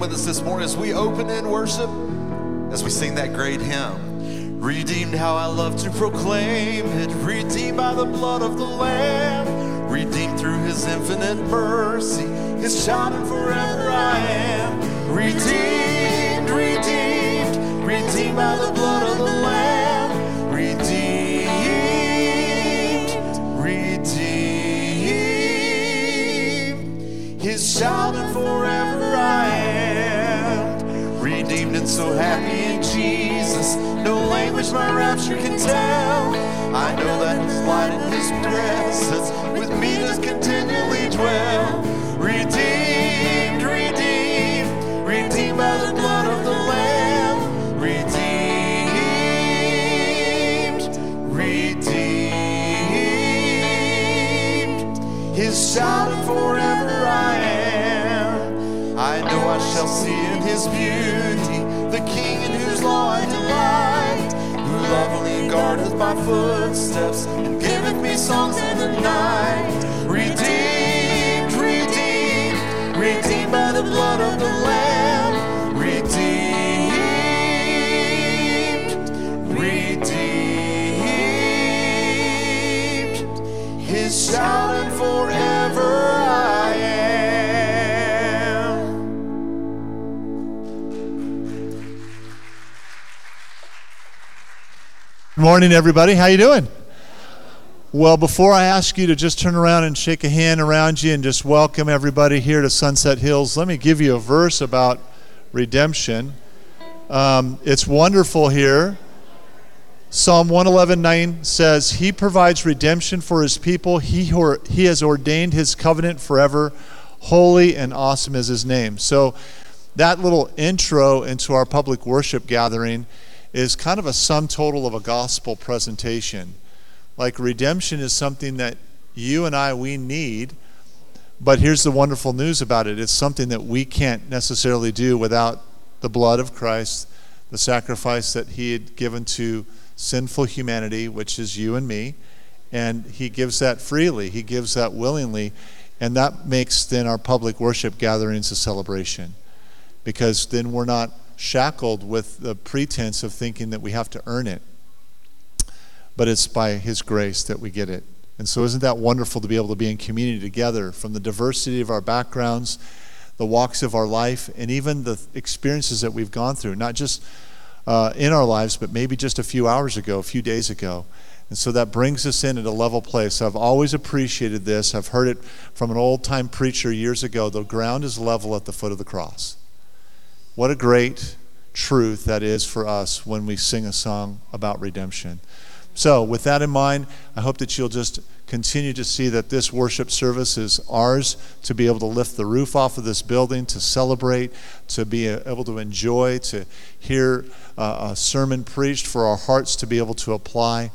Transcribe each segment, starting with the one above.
Stand with us this morning as we open in worship, as we sing that great hymn. Redeemed, how I love to proclaim it. Redeemed by the blood of the Lamb. Redeemed through his infinite mercy. His child and forever I am. Redeemed, redeemed, redeemed by the blood of the Lamb. So happy in Jesus. No language my rapture can tell. I know that his light and his presence with me does continually dwell. Redeemed, redeemed, redeemed by the blood of the Lamb. Redeemed, redeemed. His child forever I am. I know I shall see in his beauty guardeth my footsteps and giveth me songs in the night. Redeemed, redeemed, redeemed by the blood of the Lamb. Morning, everybody. How you doing? Well, before I ask you to just turn around and shake a hand around you and just welcome everybody here to Sunset Hills, let me give you a verse about redemption. Um, it's wonderful here. Psalm 111:9 says, "He provides redemption for his people. He or, he has ordained his covenant forever. Holy and awesome is his name." So, that little intro into our public worship gathering is kind of a sum total of a gospel presentation. Like redemption is something that you and I we need, but here's the wonderful news about it. It's something that we can't necessarily do without the blood of Christ, the sacrifice that he had given to sinful humanity, which is you and me, and he gives that freely. He gives that willingly, and that makes then our public worship gatherings a celebration. Because then we're not shackled with the pretense of thinking that we have to earn it. But it's by His grace that we get it. And so, isn't that wonderful to be able to be in community together from the diversity of our backgrounds, the walks of our life, and even the experiences that we've gone through, not just uh, in our lives, but maybe just a few hours ago, a few days ago. And so that brings us in at a level place. I've always appreciated this. I've heard it from an old time preacher years ago the ground is level at the foot of the cross. What a great truth that is for us when we sing a song about redemption. So, with that in mind, I hope that you'll just continue to see that this worship service is ours to be able to lift the roof off of this building, to celebrate, to be able to enjoy, to hear uh, a sermon preached, for our hearts to be able to apply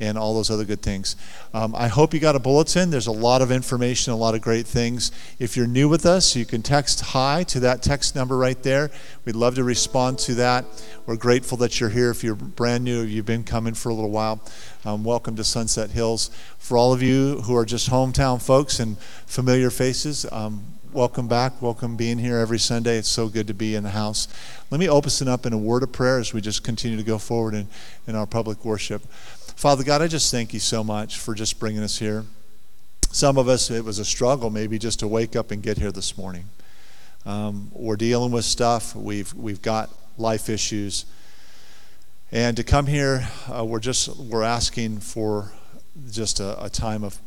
and all those other good things. Um, I hope you got a bulletin. There's a lot of information, a lot of great things. If you're new with us, you can text hi to that text number right there. We'd love to respond to that. We're grateful that you're here. If you're brand new, you've been coming for a little while, um, welcome to Sunset Hills. For all of you who are just hometown folks and familiar faces, um, welcome back. Welcome being here every Sunday. It's so good to be in the house. Let me open up in a word of prayer as we just continue to go forward in, in our public worship. Father God, I just thank you so much for just bringing us here. Some of us, it was a struggle maybe just to wake up and get here this morning. Um, we're dealing with stuff. We've we've got life issues, and to come here, uh, we're just we're asking for just a, a time of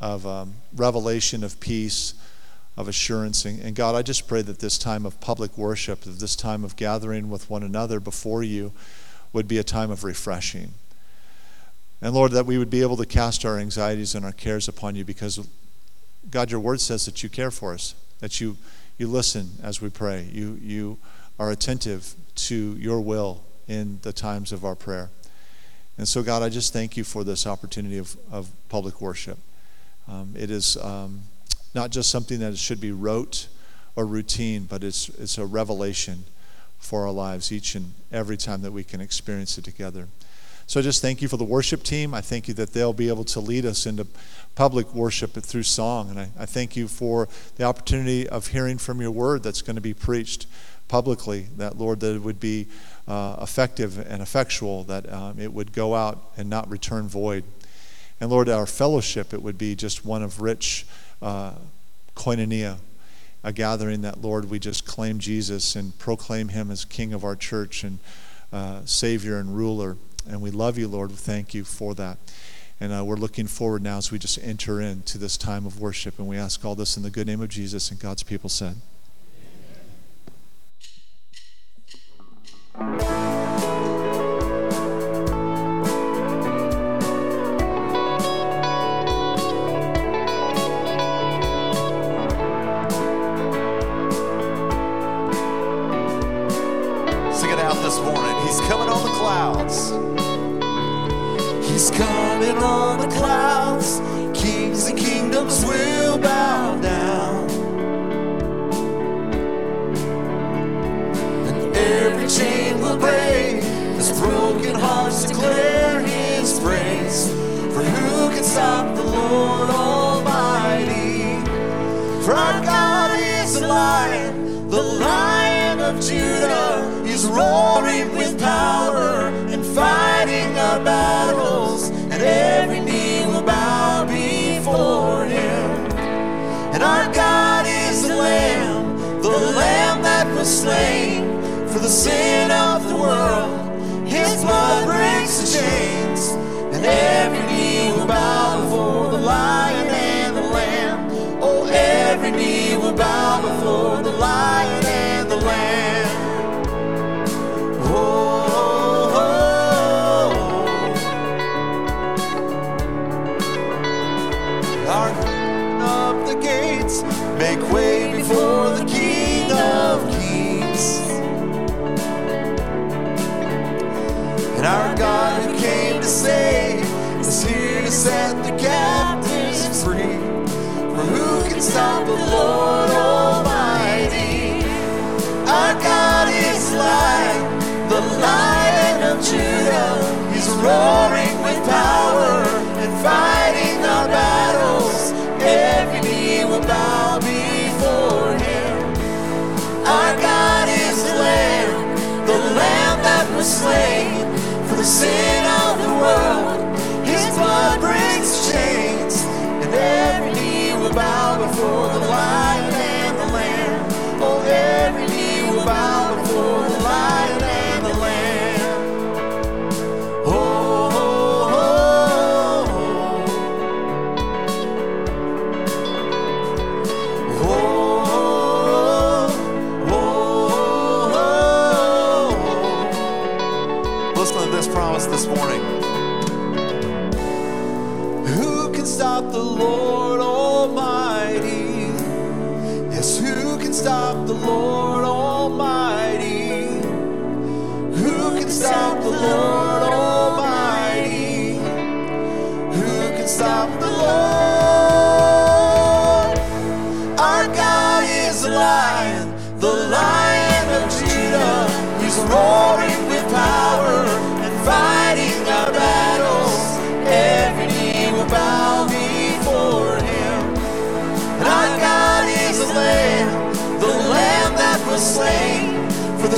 of um, revelation of peace, of assurance, and, and God, I just pray that this time of public worship, this time of gathering with one another before you, would be a time of refreshing. And Lord, that we would be able to cast our anxieties and our cares upon you because, God, your word says that you care for us, that you, you listen as we pray. You, you are attentive to your will in the times of our prayer. And so, God, I just thank you for this opportunity of, of public worship. Um, it is um, not just something that should be rote or routine, but it's, it's a revelation for our lives each and every time that we can experience it together. So I just thank you for the worship team. I thank you that they'll be able to lead us into public worship through song. And I, I thank you for the opportunity of hearing from your word that's going to be preached publicly, that, Lord, that it would be uh, effective and effectual, that um, it would go out and not return void. And Lord, our fellowship, it would be just one of rich uh, koinonia, a gathering that, Lord, we just claim Jesus and proclaim him as King of our church and uh, Savior and ruler. And we love you, Lord. We thank you for that. And uh, we're looking forward now as we just enter into this time of worship. And we ask all this in the good name of Jesus and God's people said. Sing Coming on the clouds. Kings and kingdoms will bow down. And every chain will break as broken hearts declare his praise. For who can stop the Lord Almighty? For our God is a lion, the lion of Judah. He's roaring with power and fighting our battles, And our God is the Lamb, the Lamb that was slain for the sin of the world. His blood breaks the chains, and every knee will bow before the Lion and the Lamb. Oh, every knee will bow before the Lion make way before the King of Kings. And our God who came to save is here to set the captives free. For who can stop the Lord Almighty? Our God is light, the lion of Judah. He's roaring was slain for the sin of the world. His blood breaks chains, and every knee will bow before the Lion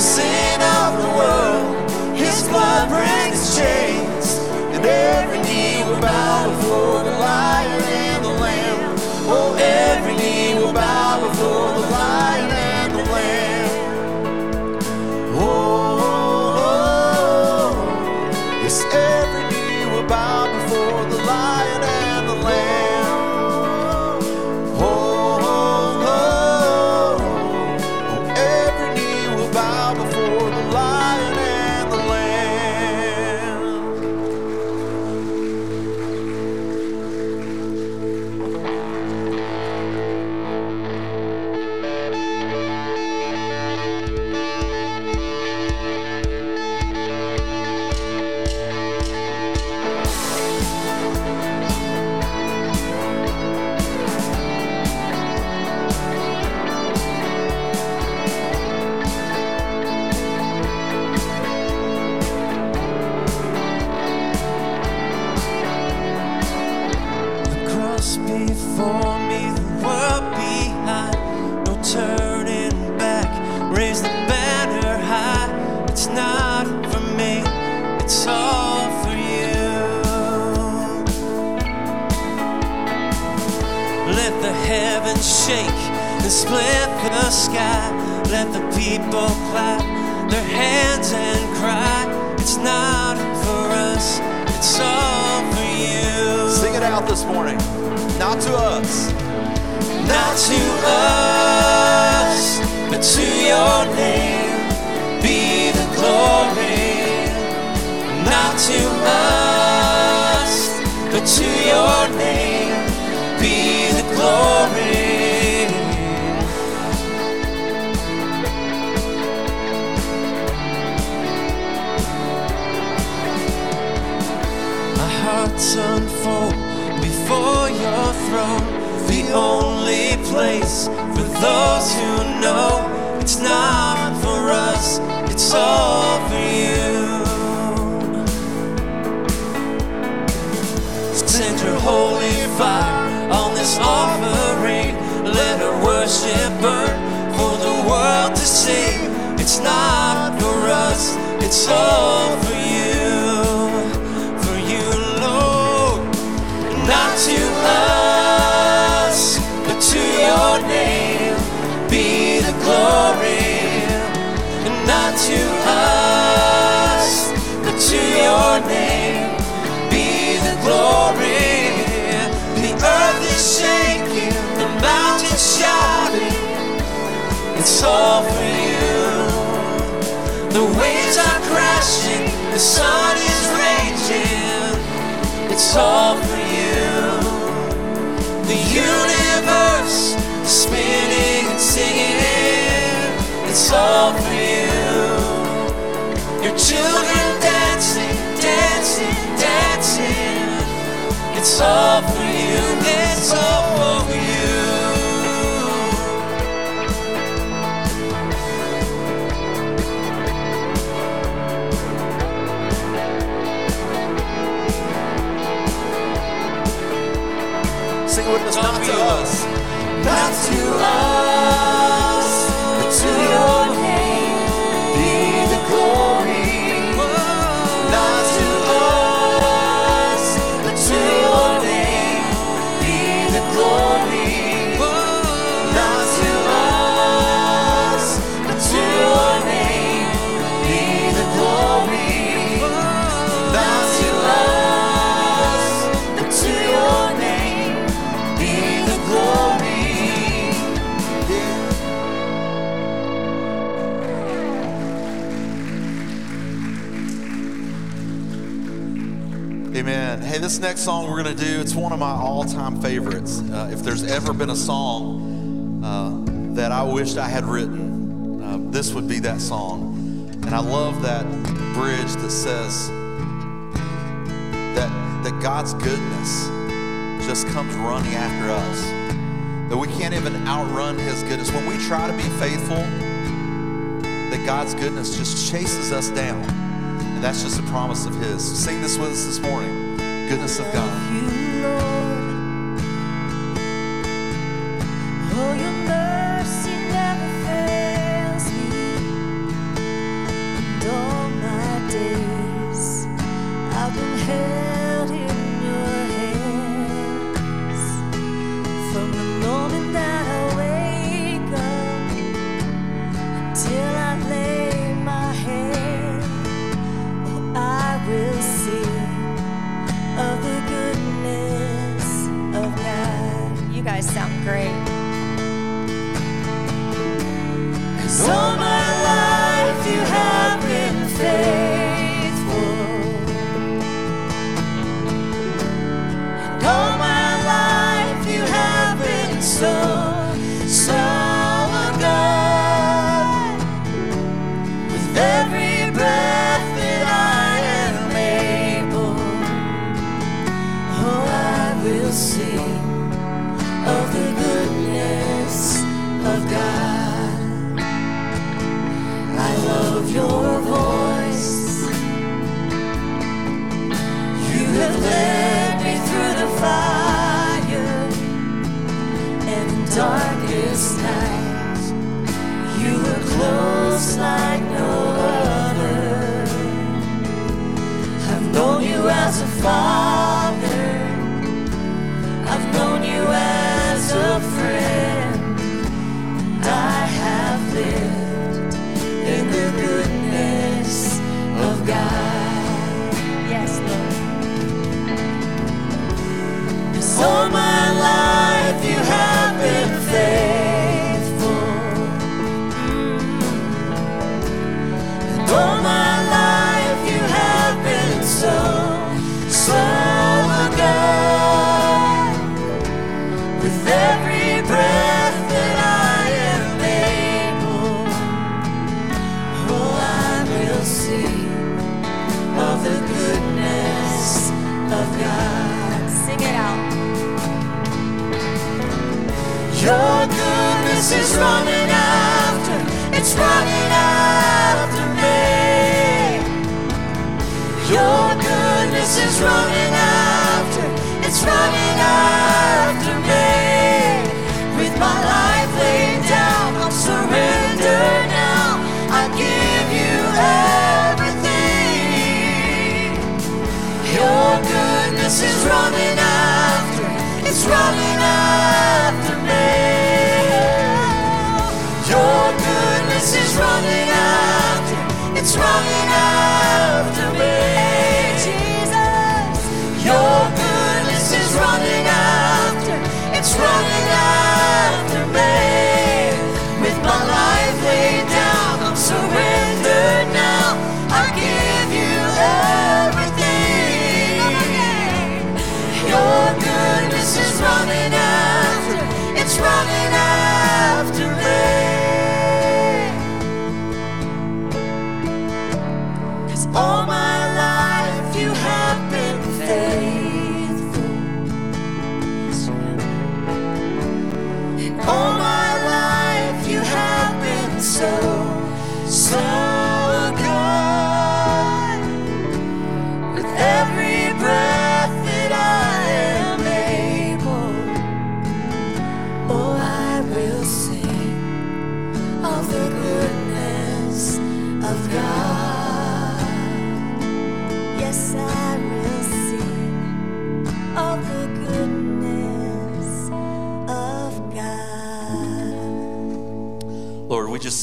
sin of the world. His blood breaks chains, and every and split the sky. Let the people clap their hands and cry. It's not for us, it's all for you. Sing it out this morning. Not to us. Not to us, but to your name be the glory. Not to us, but to your name be the glory. Heart's unfold before your throne, the only place for those who know it's not for us, it's all for you. Send your holy fire on this offering. Let our worship burn for the world to see. It's not for us, it's all for you. Not to us, but to your name be the glory. Not to us, but to your name be the glory. The earth is shaking, the mountains shouting. It's all for you. The waves are crashing, the sun is raging. It's all for you. Universe spinning and singing. It's all for you. Your children dancing, dancing, dancing. It's all for you. It's all for you. Sing it with us. Not to us. Not to us, but to your Hey, this next song we're going to do, it's one of my all time favorites. Uh, if there's ever been a song uh, that I wished I had written, uh, this would be that song. And I love that bridge that says that, that God's goodness just comes running after us. That we can't even outrun His goodness. When we try to be faithful, that God's goodness just chases us down. And that's just a promise of His. Sing this with us this morning. Goodness of God. you,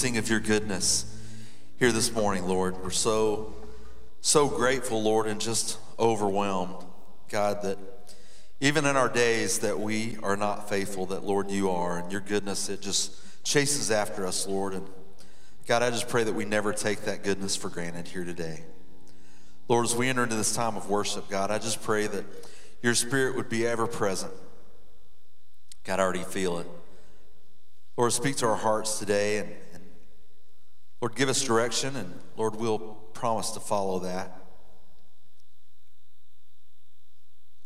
sing of your goodness here this morning, Lord. We're so, so grateful, Lord, and just overwhelmed, God, that even in our days that we are not faithful, that, Lord, you are, and your goodness, it just chases after us, Lord. And God, I just pray that we never take that goodness for granted here today. Lord, as we enter into this time of worship, God, I just pray that your spirit would be ever present. God, I already feel it. Lord, speak to our hearts today and, and Lord, give us direction, and Lord, we'll promise to follow that.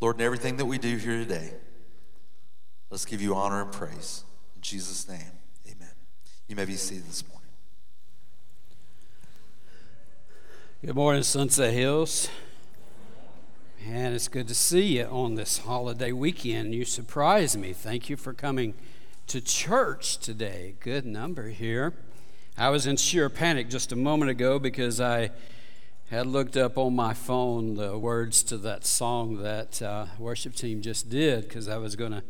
Lord, in everything that we do here today, let's give you honor and praise. In Jesus' name, amen. You may be seated this morning. Good morning, Sunset Hills. And it's good to see you on this holiday weekend. You surprised me. Thank you for coming to church today. Good number here. I was in sheer panic just a moment ago because I had looked up on my phone the words to that song that uh, worship team just did because I was going to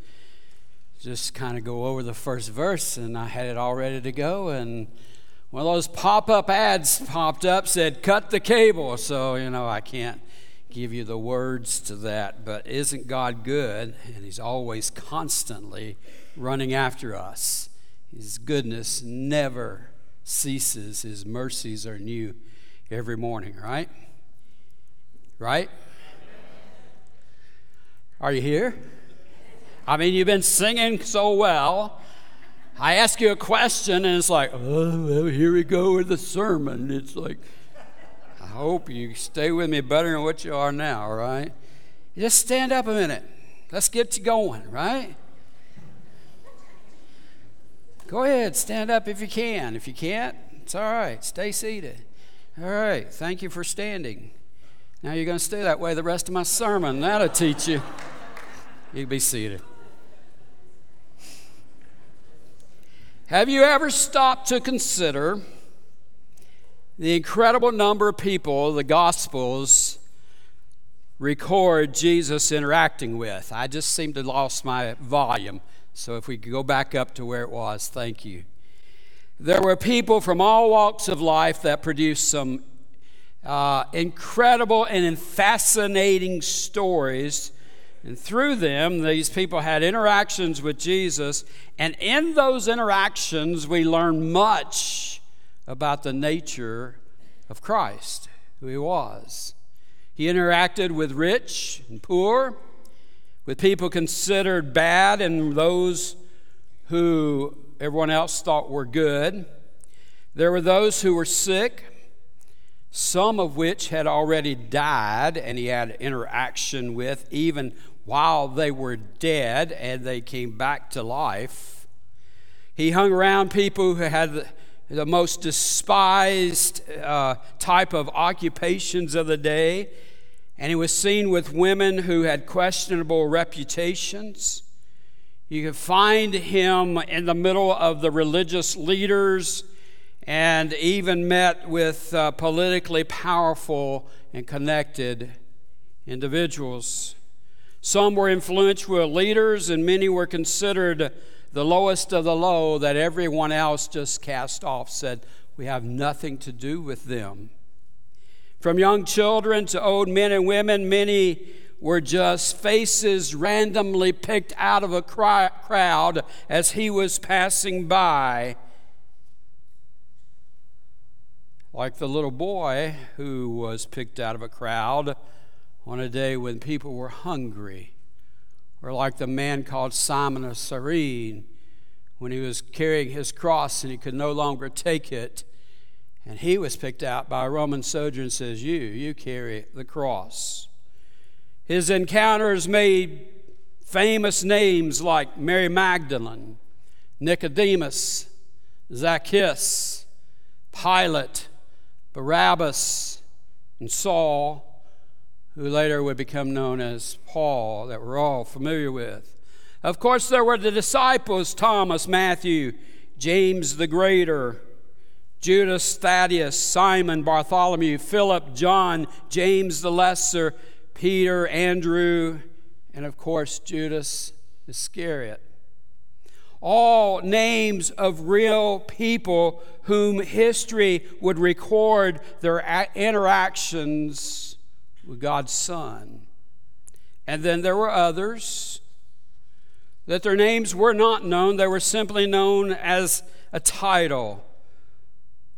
just kind of go over the first verse and I had it all ready to go and one of those pop-up ads popped up said cut the cable. So you know I can't give you the words to that but isn't God good? And he's always constantly running after us. His goodness never ceases his mercies are new every morning right right are you here I mean, you've been singing so well. I ask you a question, and it's like, oh, well, here we go with the sermon. It's like, I hope you stay with me better than what you are now, right? Just stand up a minute. Let's get you going, right? Go ahead, stand up if you can. If you can't, it's all right. Stay seated. All right, thank you for standing. Now you're going to stay that way the rest of my sermon. That'll teach you. You be seated. Have you ever stopped to consider the incredible number of people the Gospels record Jesus interacting with? I just seem to lost my volume. So if we could go back up to where it was, thank you. There were people from all walks of life that produced some uh, incredible and fascinating stories and through them, these people had interactions with Jesus. And in those interactions, we learn much about the nature of Christ, who he was. He interacted with rich and poor, with people considered bad and those who everyone else thought were good. There were those who were sick, some of which had already died, and he had interaction with, even while they were dead and they came back to life. He hung around people who had the, most despised uh, type of occupations of the day, and he was seen with women who had questionable reputations. You could find him in the middle of the religious leaders and even met with uh, politically powerful and connected individuals. Some were influential leaders, and many were considered the lowest of the low that everyone else just cast off, said, We have nothing to do with them. From young children to old men and women, many were just faces randomly picked out of a crowd as he was passing by. Like the little boy who was picked out of a crowd on a day when people were hungry, or like the man called Simon of Cyrene when he was carrying his cross and he could no longer take it. And he was picked out by a Roman soldier and says, You, you carry the cross. His encounters made famous names like Mary Magdalene, Nicodemus, Zacchaeus, Pilate, Barabbas, and Saul, who later would become known as Paul, that we're all familiar with. Of course, there were the disciples Thomas, Matthew, James the Greater, Judas, Thaddeus, Simon, Bartholomew, Philip, John, James the Lesser, Peter, Andrew, and of course, Judas Iscariot. All names of real people whom history would record their interactions with God's Son. And then there were others that their names were not known, they were simply known as a title.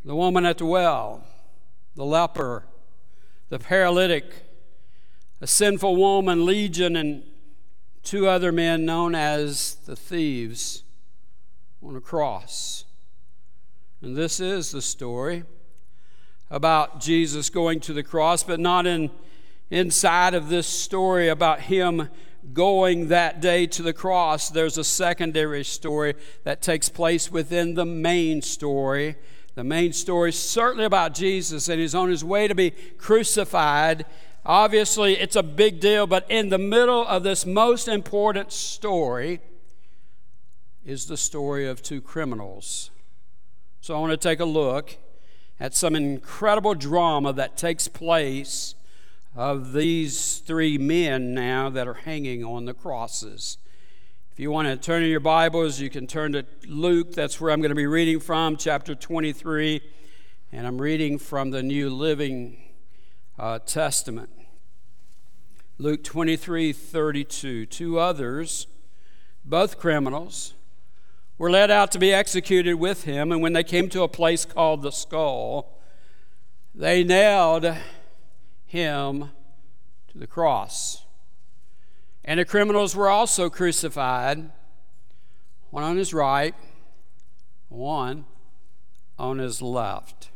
The woman at the well, the leper, the paralytic, a sinful woman, Legion, and two other men known as the thieves on a cross. And this is the story about Jesus going to the cross, but not in inside of this story about him going that day to the cross. There's a secondary story that takes place within the main story. The main story is certainly about Jesus, and he's on his way to be crucified Obviously, it's a big deal, but in the middle of this most important story is the story of two criminals. So I want to take a look at some incredible drama that takes place of these three men now that are hanging on the crosses. If you want to turn in your Bibles, you can turn to Luke. That's where I'm going to be reading from, chapter 23. And I'm reading from the New Living uh, Testament. Luke 23 32. Two others, both criminals, were led out to be executed with him, and when they came to a place called the skull, they nailed him to the cross. And the criminals were also crucified, one on his right, one on his left.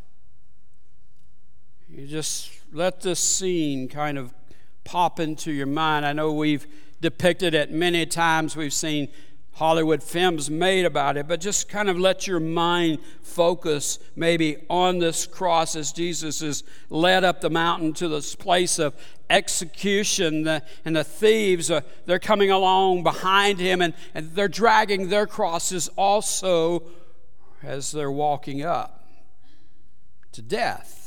You just let this scene kind of pop into your mind. I know we've depicted it many times, we've seen Hollywood films made about it, but just kind of let your mind focus maybe on this cross as Jesus is led up the mountain to this place of execution. and the thieves, are, they're coming along behind him and, and they're dragging their crosses also as they're walking up to death.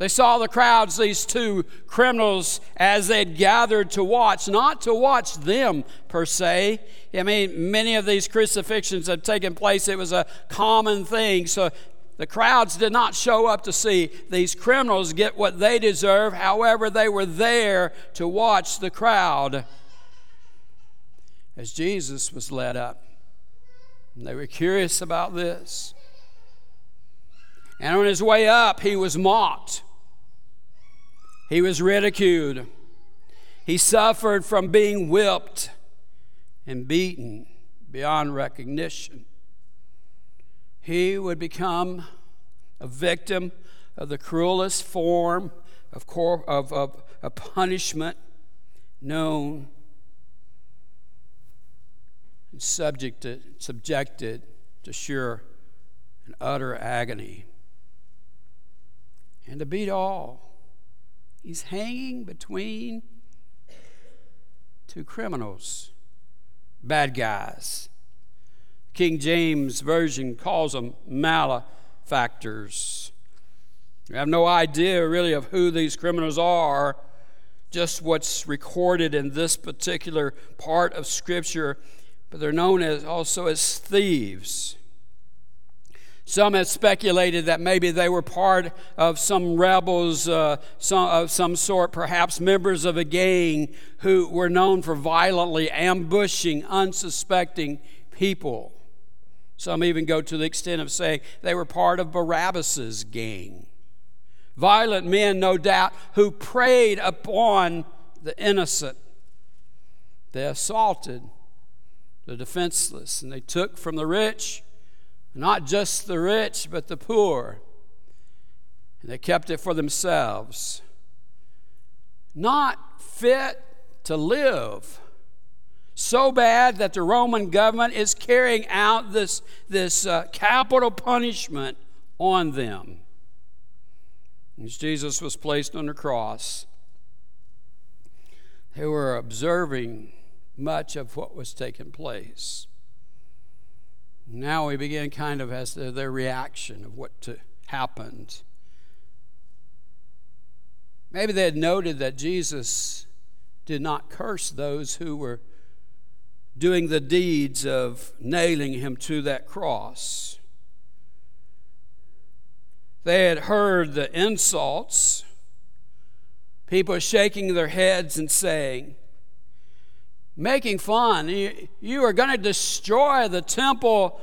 They saw the crowds, these two criminals, as they'd gathered to watch, not to watch them per se. I mean, many of these crucifixions had taken place, it was a common thing. So the crowds did not show up to see these criminals get what they deserve. However, they were there to watch the crowd as Jesus was led up. And they were curious about this. And on his way up, he was mocked. He was ridiculed. He suffered from being whipped and beaten beyond recognition. He would become a victim of the cruelest form of, cor- of, of, of punishment known and subjected, subjected to sure and utter agony. And to beat all, He's hanging between two criminals, bad guys. King James Version calls them malefactors. We have no idea really of who these criminals are. just what's recorded in this particular part of Scripture, but they're known as also as thieves. Some have speculated that maybe they were part of some rebels uh, some, of some sort, perhaps members of a gang who were known for violently ambushing unsuspecting people. Some even go to the extent of saying they were part of Barabbas's gang. Violent men, no doubt, who preyed upon the innocent. They assaulted the defenseless, and they took from the rich not just the rich, but the poor. And they kept it for themselves. Not fit to live. So bad that the Roman government is carrying out this, this uh, capital punishment on them. As Jesus was placed on the cross, they were observing much of what was taking place. Now we begin kind of as the, their reaction of what happened. Maybe they had noted that Jesus did not curse those who were doing the deeds of nailing him to that cross. They had heard the insults, people shaking their heads and saying, making fun. You, you are going to destroy the temple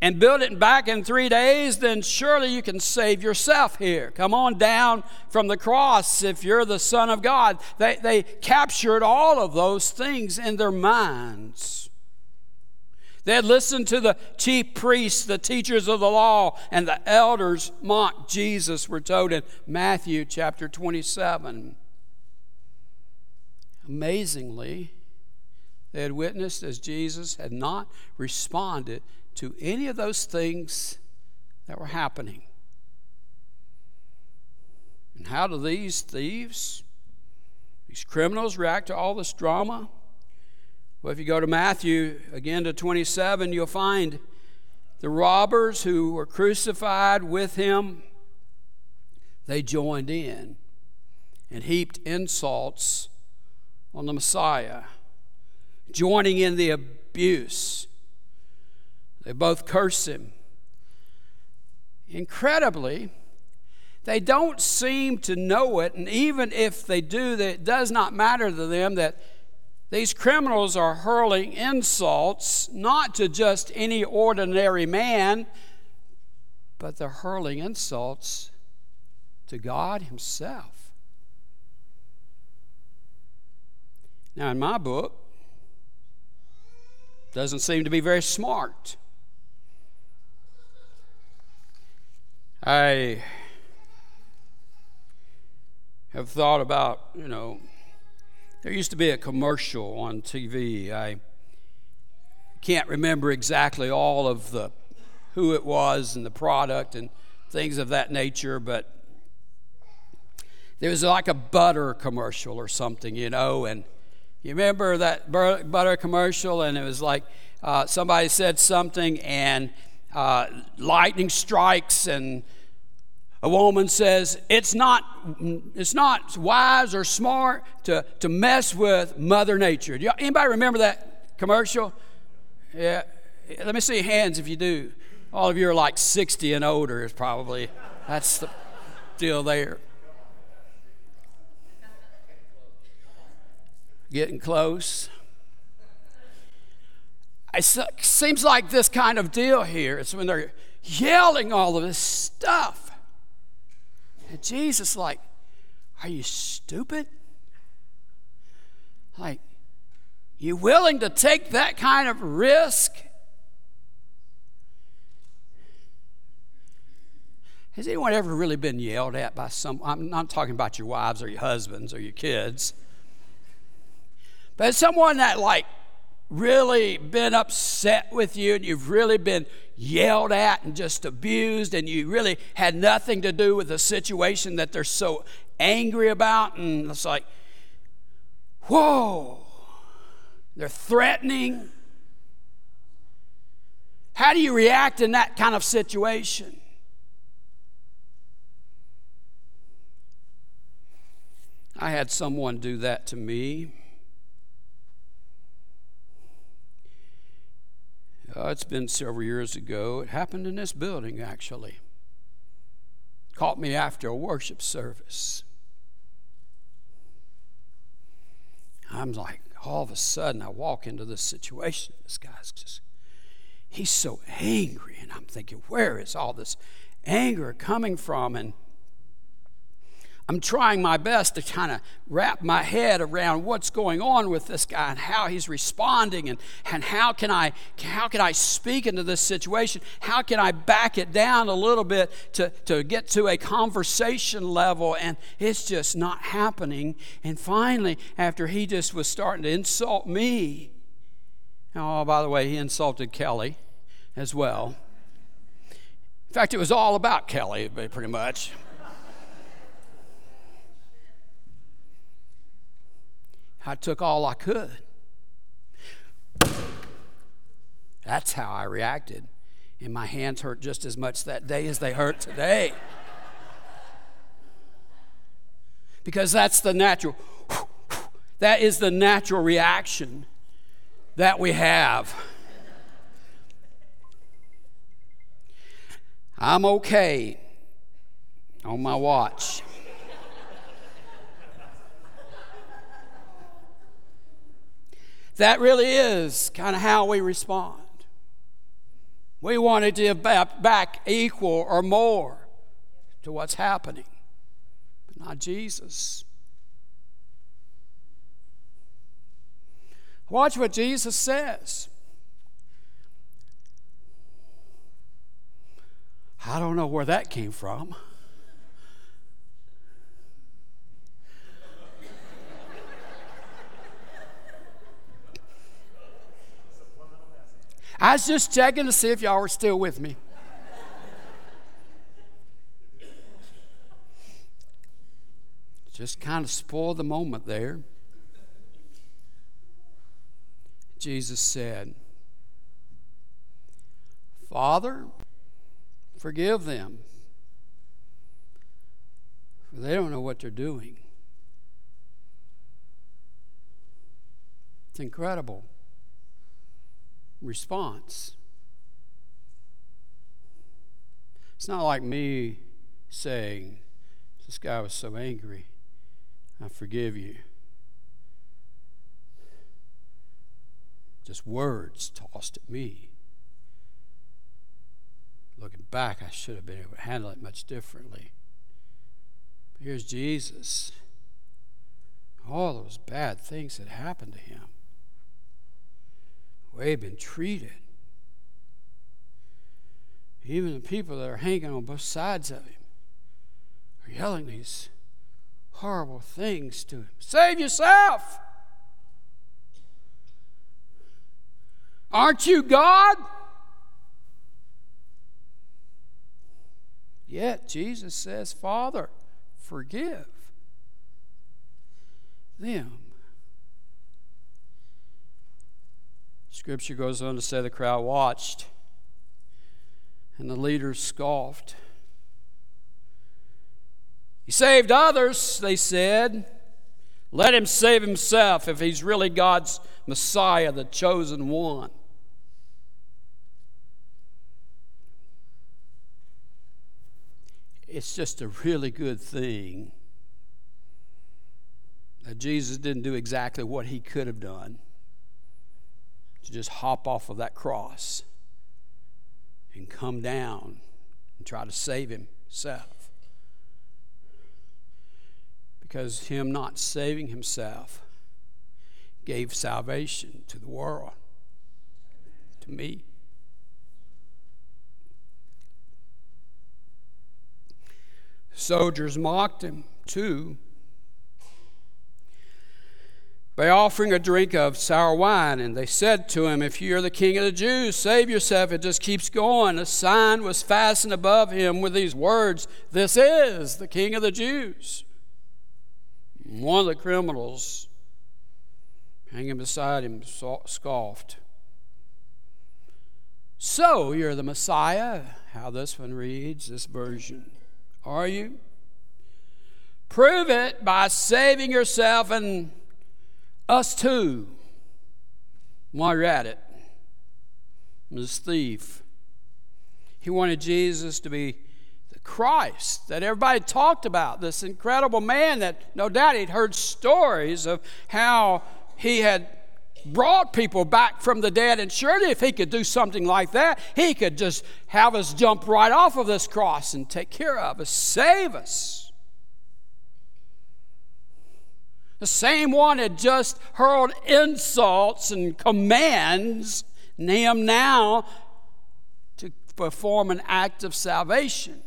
and build it back in three days, then surely you can save yourself here. Come on down from the cross if you're the Son of God. They, they captured all of those things in their minds. They had listened to the chief priests, the teachers of the law, and the elders mock Jesus, we're told in Matthew chapter 27. Amazingly, they had witnessed as Jesus had not responded to any of those things that were happening. And how do these thieves, these criminals, react to all this drama? Well, if you go to Matthew again to 27, you'll find the robbers who were crucified with him, they joined in and heaped insults on the Messiah joining in the abuse. They both curse him. Incredibly, they don't seem to know it, and even if they do, it does not matter to them that these criminals are hurling insults not to just any ordinary man, but they're hurling insults to God Himself. Now, in my book, doesn't seem to be very smart. I have thought about, you know, there used to be a commercial on TV. I can't remember exactly all of the who it was and the product and things of that nature, but there was like a butter commercial or something, you know, and you remember that butter commercial, and it was like uh, somebody said something, and uh, lightning strikes, and a woman says, "It's not, it's not wise or smart to to mess with Mother Nature." Do anybody remember that commercial? Yeah. Let me see hands if you do. All of you are like 60 and older. Is probably that's the deal there. Getting close. It seems like this kind of deal here. It's when they're yelling all of this stuff. And Jesus, like, are you stupid? Like, you willing to take that kind of risk? Has anyone ever really been yelled at by some? I'm not talking about your wives or your husbands or your kids. But someone that like really been upset with you and you've really been yelled at and just abused and you really had nothing to do with the situation that they're so angry about and it's like whoa they're threatening how do you react in that kind of situation I had someone do that to me. Uh, it's been several years ago. It happened in this building, actually. Caught me after a worship service. I'm like, all of a sudden, I walk into this situation. This guy's just, he's so angry. And I'm thinking, where is all this anger coming from? And I'm trying my best to kind of wrap my head around what's going on with this guy and how he's responding and, and how can I how can I speak into this situation? How can I back it down a little bit to, to get to a conversation level? And it's just not happening. And finally, after he just was starting to insult me, oh, by the way, he insulted Kelly as well. In fact, it was all about Kelly, pretty much. I took all I could. That's how I reacted. And my hands hurt just as much that day as they hurt today. Because that's the natural, that is the natural reaction that we have. I'm okay on my watch. That really is kind of how we respond. We want to give back equal or more to what's happening, but not Jesus. Watch what Jesus says. I don't know where that came from. I was just checking to see if y'all were still with me. Just kind of spoiled the moment there. Jesus said, Father, forgive them, for they don't know what they're doing. It's incredible response. It's not like me saying, This guy was so angry, I forgive you. Just words tossed at me. Looking back, I should have been able to handle it much differently. But here's Jesus. All those bad things that happened to him way he'd been treated. Even the people that are hanging on both sides of him are yelling these horrible things to him. Save yourself! Aren't you God? Yet Jesus says, Father, forgive them Scripture goes on to say the crowd watched and the leaders scoffed. He saved others, they said. Let him save himself if he's really God's Messiah, the chosen one. It's just a really good thing that Jesus didn't do exactly what he could have done to just hop off of that cross and come down and try to save himself. Because him not saving himself gave salvation to the world, to me. Soldiers mocked him too by offering a drink of sour wine. And they said to him, If you're the king of the Jews, save yourself. It just keeps going. A sign was fastened above him with these words This is the king of the Jews. One of the criminals hanging beside him scoffed. So you're the Messiah? How this one reads, this version. Are you? Prove it by saving yourself and us too. While you're at it, this thief, he wanted Jesus to be the Christ that everybody talked about, this incredible man that no doubt he'd heard stories of how he had brought people back from the dead. And surely, if he could do something like that, he could just have us jump right off of this cross and take care of us, save us. The same one had just hurled insults and commands him now to perform an act of salvation.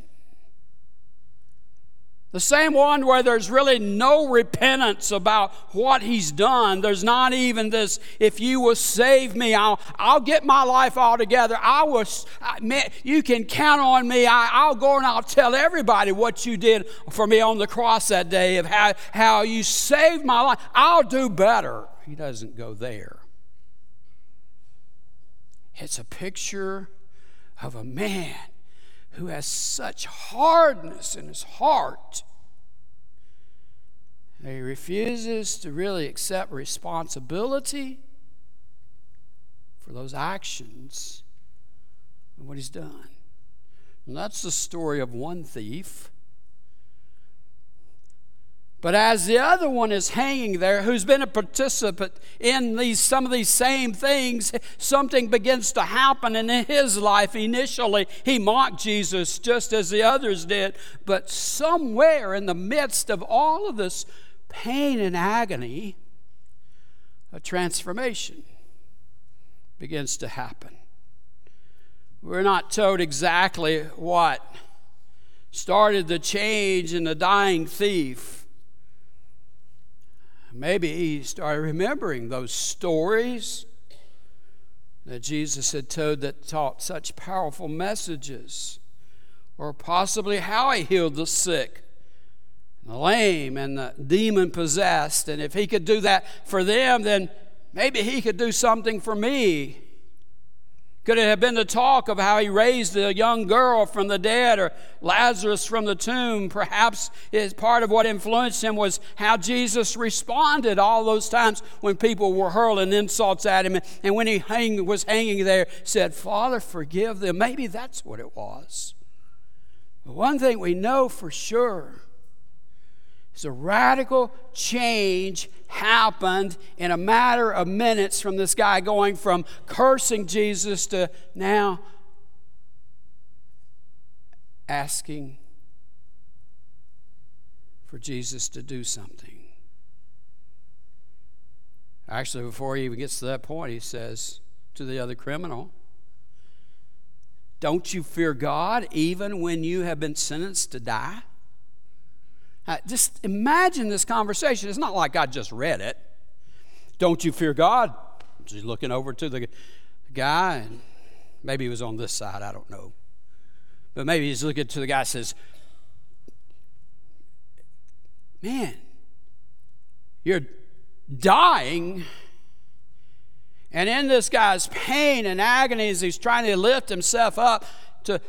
The same one where there's really no repentance about what he's done. There's not even this, if you will save me, I'll, I'll get my life all together. I was, I, you can count on me. I, I'll go and I'll tell everybody what you did for me on the cross that day of how, how you saved my life. I'll do better. He doesn't go there. It's a picture of a man who has such hardness in his heart he refuses to really accept responsibility for those actions and what he's done. And that's the story of one thief. But as the other one is hanging there, who's been a participant in these some of these same things, something begins to happen in his life. Initially, he mocked Jesus just as the others did, but somewhere in the midst of all of this pain and agony, a transformation begins to happen. We're not told exactly what started the change in the dying thief Maybe he started remembering those stories that Jesus had told that taught such powerful messages, or possibly how he healed the sick, the lame, and the demon possessed. And if he could do that for them, then maybe he could do something for me. Could it have been the talk of how he raised the young girl from the dead or Lazarus from the tomb? Perhaps part of what influenced him was how Jesus responded all those times when people were hurling insults at him. And when he hang, was hanging there, said, Father, forgive them. Maybe that's what it was. But one thing we know for sure so, radical change happened in a matter of minutes from this guy going from cursing Jesus to now asking for Jesus to do something. Actually, before he even gets to that point, he says to the other criminal, Don't you fear God even when you have been sentenced to die? Uh, just imagine this conversation. It's not like I just read it. Don't you fear God? She's looking over to the guy, and maybe he was on this side, I don't know. But maybe he's looking to the guy says, Man, you're dying. And in this guy's pain and agony as he's trying to lift himself up to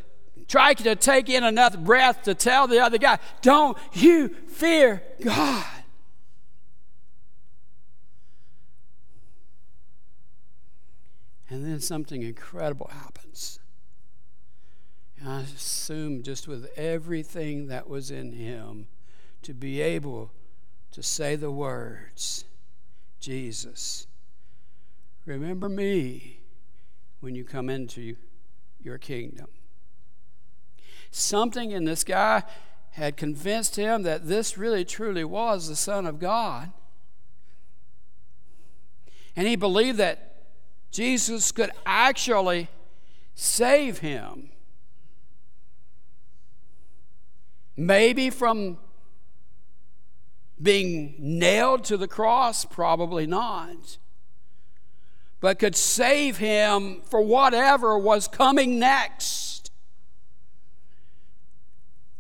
try to take in enough breath to tell the other guy, Don't you fear God. And then something incredible happens. And I assume just with everything that was in him to be able to say the words, Jesus, remember me when you come into your kingdom. Something in this guy had convinced him that this really truly was the Son of God. And he believed that Jesus could actually save him. Maybe from being nailed to the cross, probably not. But could save him for whatever was coming next.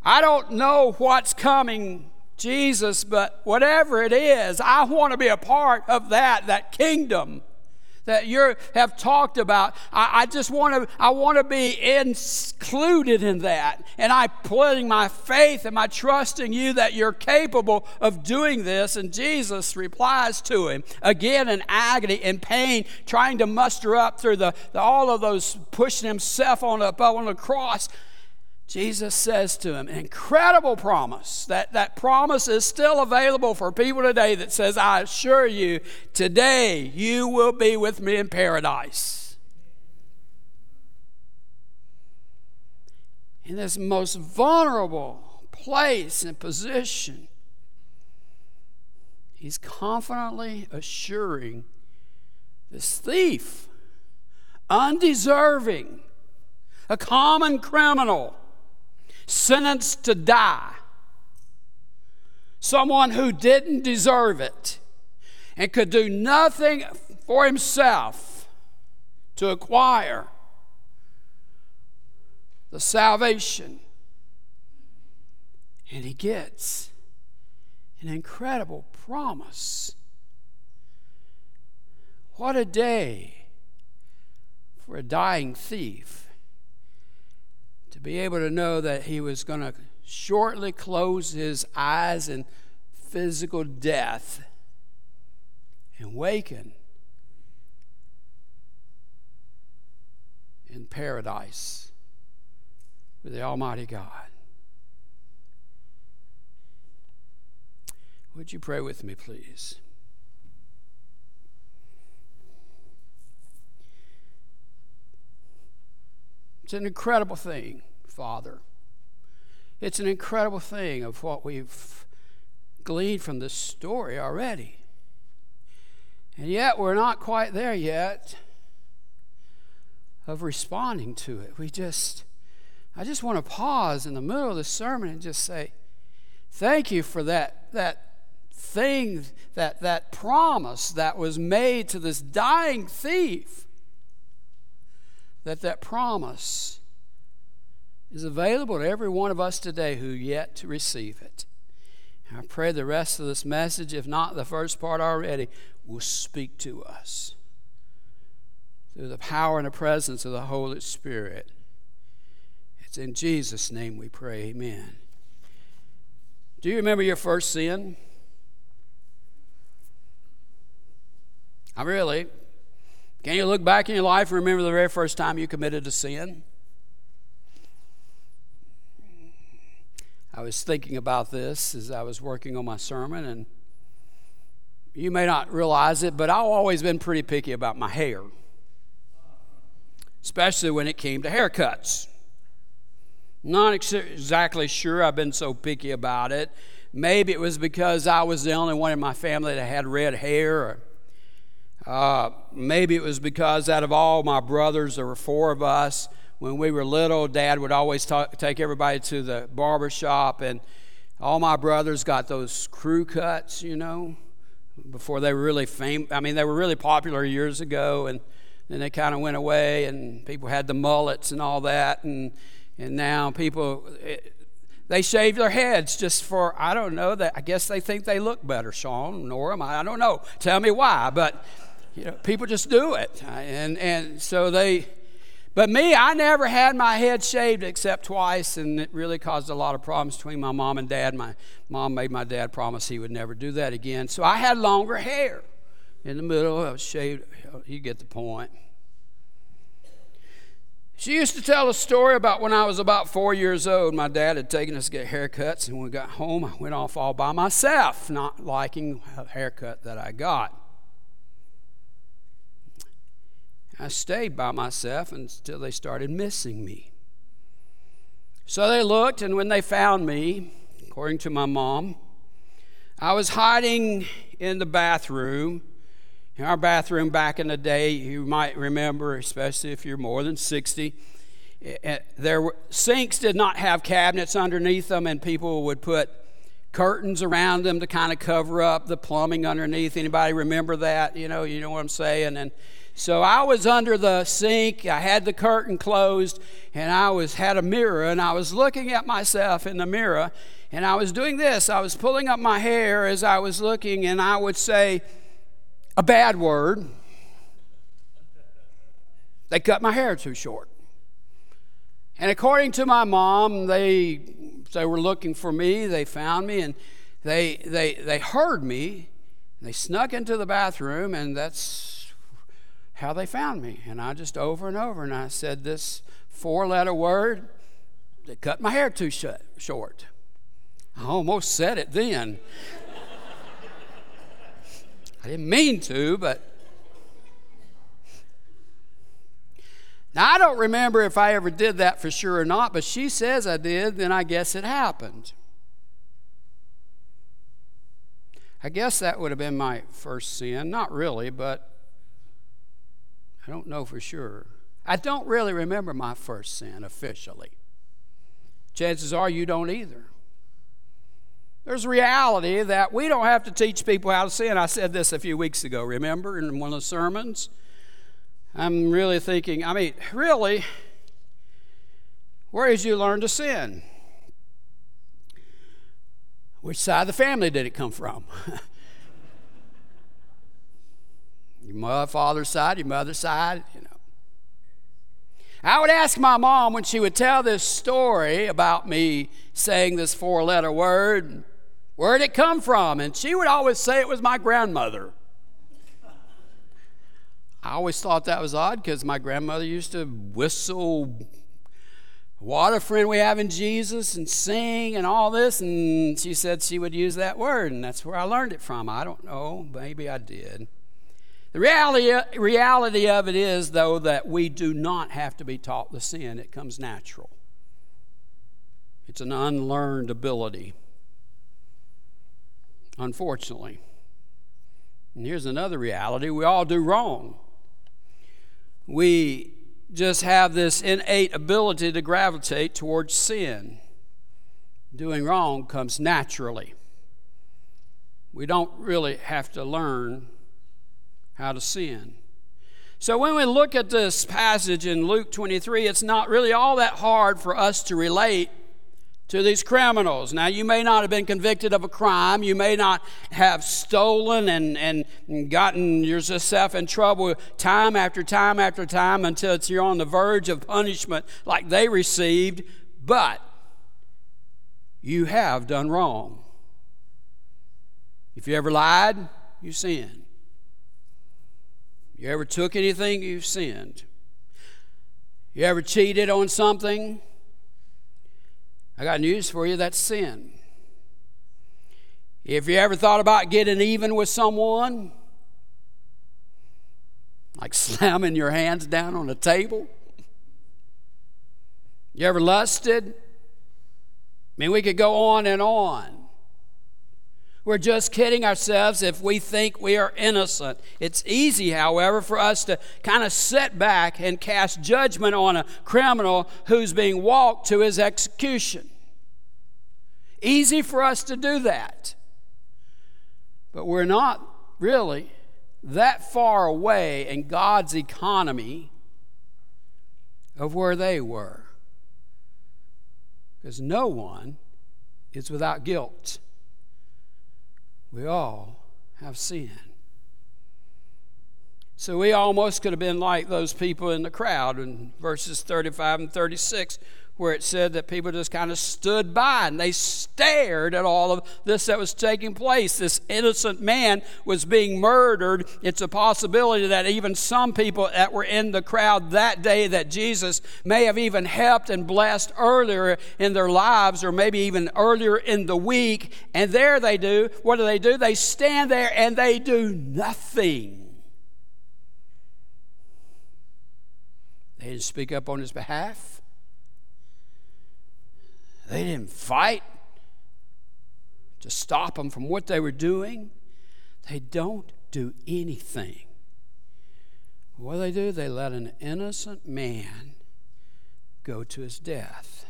I don't know what's coming, Jesus, but whatever it is, I want to be a part of that, that kingdom that you have talked about. I, I just want to I want to be included in that. And I'm putting my faith and my trust in you that you're capable of doing this. And Jesus replies to him again in agony in pain, trying to muster up through the, the all of those pushing himself on up on the cross. Jesus says to him, incredible promise. That, that promise is still available for people today that says, I assure you, today you will be with me in paradise. In this most vulnerable place and position, he's confidently assuring this thief, undeserving, a common criminal sentenced to die, someone who didn't deserve it and could do nothing for himself to acquire the salvation. And he gets an incredible promise. What a day for a dying thief to be able to know that he was going to shortly close his eyes in physical death and waken in paradise with the Almighty God. Would you pray with me, please? It's an incredible thing, Father. It's an incredible thing of what we've gleaned from this story already. And yet, we're not quite there yet of responding to it. We just, I just want to pause in the middle of the sermon and just say, Thank you for that, that thing, that, that promise that was made to this dying thief that that promise is available to every one of us today who yet to receive it. And I pray the rest of this message, if not the first part already, will speak to us through the power and the presence of the Holy Spirit. It's in Jesus' name we pray. Amen. Do you remember your first sin? I really. Can you look back in your life and remember the very first time you committed a sin? I was thinking about this as I was working on my sermon, and you may not realize it, but I've always been pretty picky about my hair, especially when it came to haircuts. Not ex- exactly sure I've been so picky about it. Maybe it was because I was the only one in my family that had red hair, or uh, maybe it was because out of all my brothers, there were four of us. When we were little, Dad would always talk, take everybody to the barber shop, and all my brothers got those crew cuts, you know, before they were really famous. I mean, they were really popular years ago, and then they kind of went away, and people had the mullets and all that, and and now people. It, they shave their heads just for I don't know that I guess they think they look better, Sean, Nora. I don't know. Tell me why, but you know, people just do it. And, and so they, but me, I never had my head shaved except twice, and it really caused a lot of problems between my mom and dad. My mom made my dad promise he would never do that again. So I had longer hair in the middle. I was shaved. You get the point. She used to tell a story about when I was about four years old. My dad had taken us to get haircuts, and when we got home, I went off all by myself, not liking the haircut that I got. I stayed by myself until they started missing me. So they looked, and when they found me, according to my mom, I was hiding in the bathroom. In our bathroom back in the day, you might remember, especially if you're more than 60, eh, eh, there were, sinks did not have cabinets underneath them, and people would put curtains around them to kind of cover up the plumbing underneath. Anybody remember that? You know, you know what I'm saying? And so I was under the sink, I had the curtain closed, and I was had a mirror and I was looking at myself in the mirror and I was doing this. I was pulling up my hair as I was looking and I would say a bad word They cut my hair too short. And according to my mom, they, they were looking for me. They found me and they, they, they heard me. They snuck into the bathroom, and that's how they found me. And I just over and over, and I said this four letter word that cut my hair too short. I almost said it then. I didn't mean to, but Now, I don't remember if I ever did that for sure or not, but she says I did, then I guess it happened. I guess that would have been my first sin. Not really, but I don't know for sure. I don't really remember my first sin officially. Chances are you don't either. There's a reality that we don't have to teach people how to sin. I said this a few weeks ago, remember, in one of the sermons? I'm really thinking, I mean, really, where did you learn to sin? Which side of the family did it come from? your mother, father's side, your mother's side, you know. I would ask my mom when she would tell this story about me saying this four letter word, where did it come from? And she would always say it was my grandmother. I always thought that was odd because my grandmother used to whistle what a friend we have in Jesus and sing and all this. And she said she would use that word, and that's where I learned it from. I don't know, maybe I did. The reality, reality of it is, though, that we do not have to be taught the sin, it comes natural. It's an unlearned ability, unfortunately. And here's another reality we all do wrong we just have this innate ability to gravitate towards sin. Doing wrong comes naturally. We don't really have to learn how to sin. So when we look at this passage in Luke 23, it's not really all that hard for us to relate to these criminals. Now, you may not have been convicted of a crime. You may not have stolen and, and gotten yourself in trouble time after time after time until you're on the verge of punishment like they received, but you have done wrong. If you ever lied, you sinned. You ever took anything, you've sinned. You ever cheated on something, I got news for you that's sin. If you ever thought about getting even with someone, like slamming your hands down on a table, you ever lusted? I mean, we could go on and on. We're just kidding ourselves if we think we are innocent. It's easy, however, for us to kind of sit back and cast judgment on a criminal who's being walked to his execution. Easy for us to do that. But we're not really that far away in God's economy of where they were. Because no one is without guilt. We all have sin. So we almost could have been like those people in the crowd in verses 35 and 36 where it said that people just kind of stood by and they stared at all of this that was taking place. This innocent man was being murdered. It's a possibility that even some people that were in the crowd that day that Jesus may have even helped and blessed earlier in their lives or maybe even earlier in the week. And there they do. What do they do? They stand there and they do nothing. They didn't speak up on his behalf. They didn't fight to stop them from what they were doing. They don't do anything. What do they do? They let an innocent man go to his death.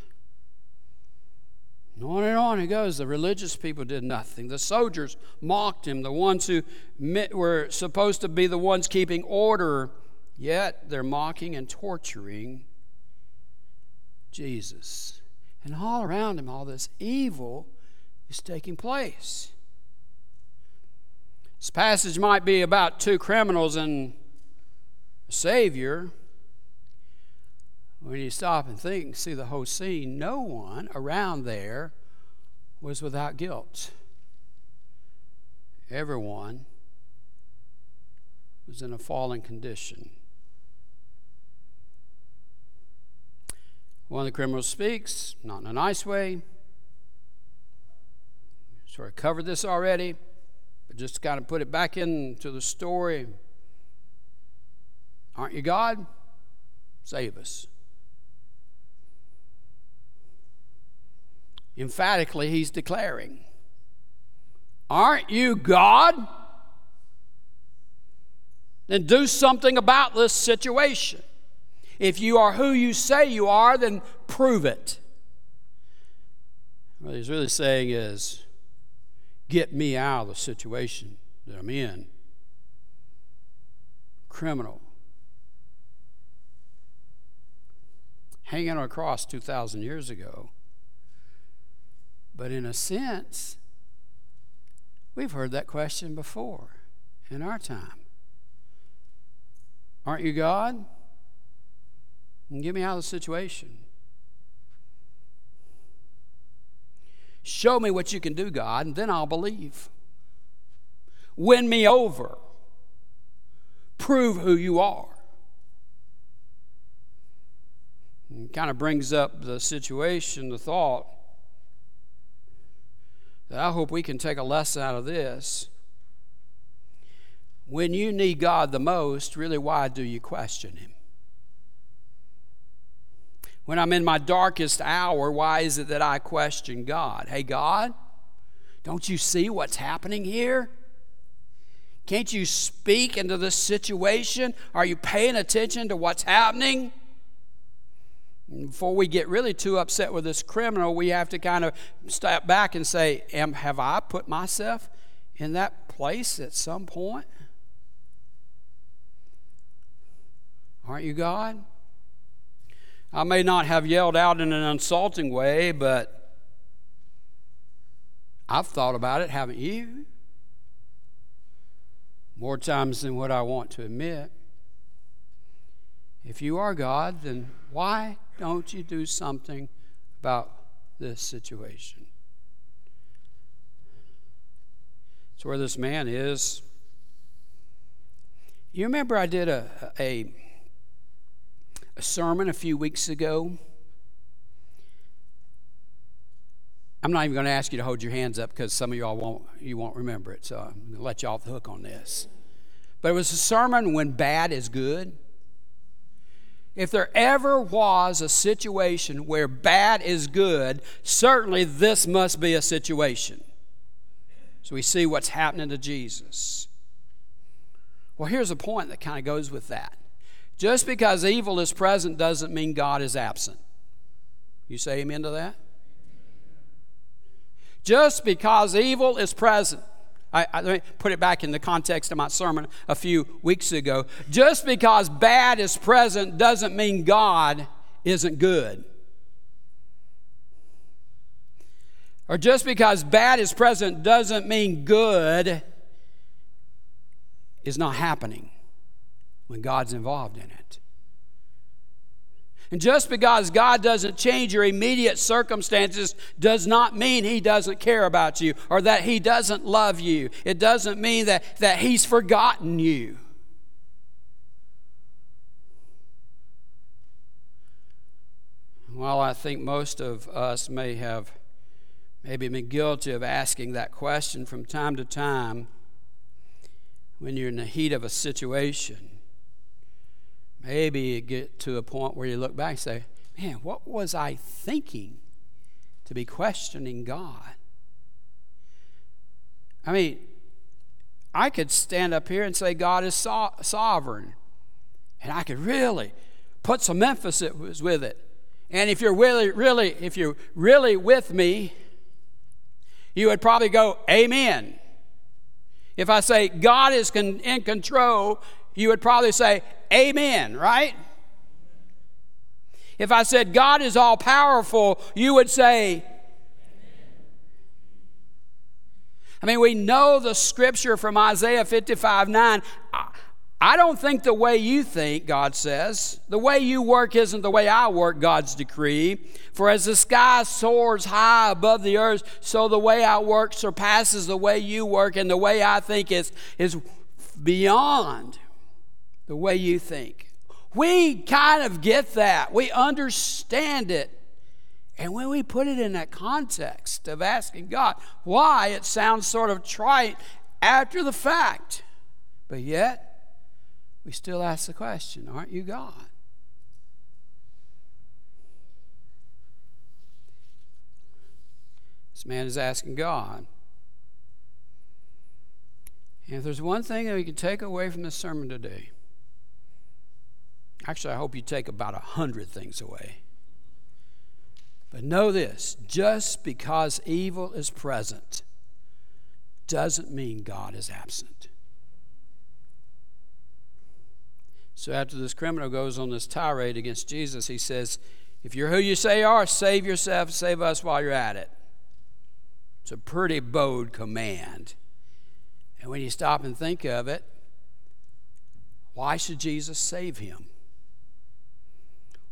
And on and on it goes. The religious people did nothing. The soldiers mocked him, the ones who were supposed to be the ones keeping order, yet they're mocking and torturing Jesus. And all around him, all this evil is taking place. This passage might be about two criminals and a Savior, When you stop and think, and see the whole scene, no one around there was without guilt. Everyone was in a fallen condition. One of the criminals speaks, not in a nice way. Sort of covered this already, but just to kind of put it back into the story. Aren't you God? Save us. Emphatically, he's declaring, Aren't you God? Then do something about this situation. If you are who you say you are, then prove it. What he's really saying is, get me out of the situation that I'm in. Criminal. Hanging on a cross 2,000 years ago. But in a sense, we've heard that question before in our time. Aren't you God? And get me out of the situation. Show me what you can do, God, and then I'll believe. Win me over. Prove who you are. And kind of brings up the situation, the thought that I hope we can take a lesson out of this. When you need God the most, really, why do you question Him? When I'm in my darkest hour, why is it that I question God? Hey, God, don't you see what's happening here? Can't you speak into this situation? Are you paying attention to what's happening? Before we get really too upset with this criminal, we have to kind of step back and say, Am, Have I put myself in that place at some point? Aren't you God? I may not have yelled out in an insulting way, but I've thought about it, haven't you? More times than what I want to admit. If you are God, then why don't you do something about this situation? It's where this man is. You remember I did a, a a sermon a few weeks ago. I'm not even going to ask you to hold your hands up because some of y'all won't you won't remember it. So I'm going to let you off the hook on this. But it was a sermon when bad is good. If there ever was a situation where bad is good, certainly this must be a situation. So we see what's happening to Jesus. Well, here's a point that kind of goes with that. Just because evil is present doesn't mean God is absent. You say amen to that? Just because evil is present. I, I, let me put it back in the context of my sermon a few weeks ago. Just because bad is present doesn't mean God isn't good. Or just because bad is present doesn't mean good is not happening when God's involved in it. And just because God doesn't change your immediate circumstances does not mean He doesn't care about you or that He doesn't love you. It doesn't mean that, that He's forgotten you. Well, I think most of us may have maybe been guilty of asking that question from time to time when you're in the heat of a situation maybe you get to a point where you look back and say, man, what was I thinking to be questioning God? I mean, I could stand up here and say God is so- sovereign, and I could really put some emphasis with it. And if you're really, really, if you're really with me, you would probably go, Amen. If I say God is con- in control, you would probably say, Amen, right? If I said God is all powerful, you would say, I mean, we know the scripture from Isaiah 55 9. I don't think the way you think, God says. The way you work isn't the way I work, God's decree. For as the sky soars high above the earth, so the way I work surpasses the way you work, and the way I think is, is beyond the way you think. We kind of get that, we understand it. And when we put it in that context of asking God why, it sounds sort of trite after the fact. But yet, we still ask the question Aren't you God? This man is asking God. And if there's one thing that we can take away from this sermon today, actually, I hope you take about a hundred things away. But know this just because evil is present doesn't mean God is absent. So after this criminal goes on this tirade against Jesus, he says, If you're who you say you are, save yourself, save us while you're at it. It's a pretty bold command. And when you stop and think of it, why should Jesus save him?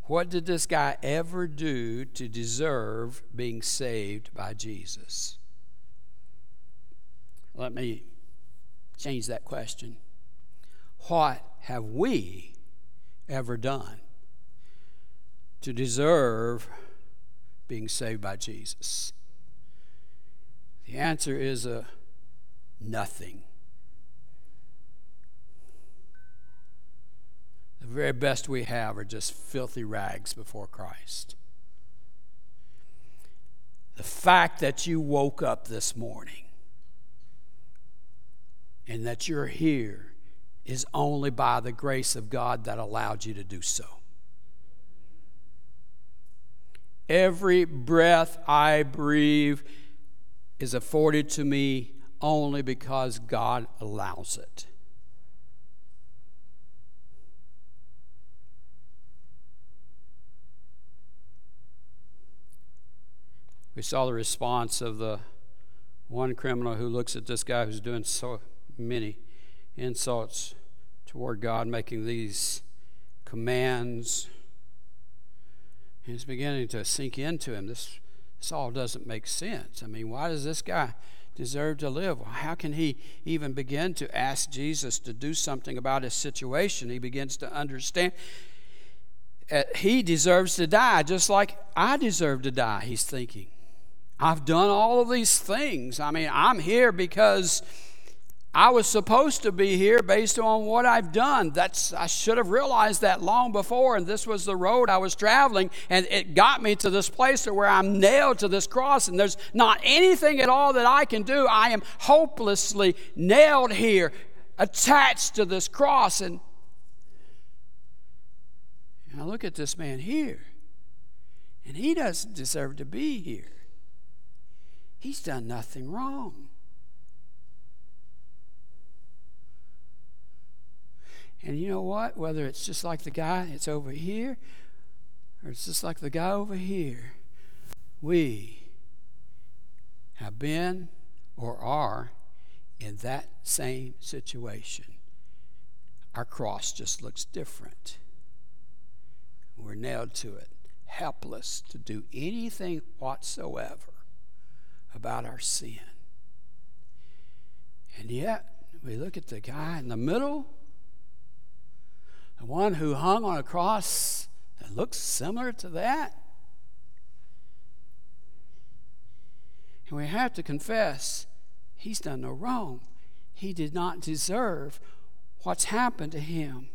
What did this guy ever do to deserve being saved by Jesus? Let me change that question. What have we ever done to deserve being saved by Jesus? The answer is a nothing. The very best we have are just filthy rags before Christ. The fact that you woke up this morning and that you're here is only by the grace of God that allowed you to do so. Every breath I breathe is afforded to me only because God allows it. We saw the response of the one criminal who looks at this guy who's doing so many insults toward God, making these commands. He's beginning to sink into him. This, this all doesn't make sense. I mean, why does this guy deserve to live? How can he even begin to ask Jesus to do something about his situation? He begins to understand he deserves to die just like I deserve to die, he's thinking. I've done all of these things. I mean, I'm here because I was supposed to be here based on what I've done. That's I should have realized that long before, and this was the road I was traveling, and it got me to this place where I'm nailed to this cross, and there's not anything at all that I can do. I am hopelessly nailed here, attached to this cross, and I look at this man here, and he doesn't deserve to be here. He's done nothing wrong. And you know what? Whether it's just like the guy that's over here or it's just like the guy over here, we have been or are in that same situation. Our cross just looks different. We're nailed to it, helpless to do anything whatsoever about our sin. And yet, we look at the guy in the middle the one who hung on a cross that looks similar to that. And we have to confess, he's done no wrong. He did not deserve what's happened to him.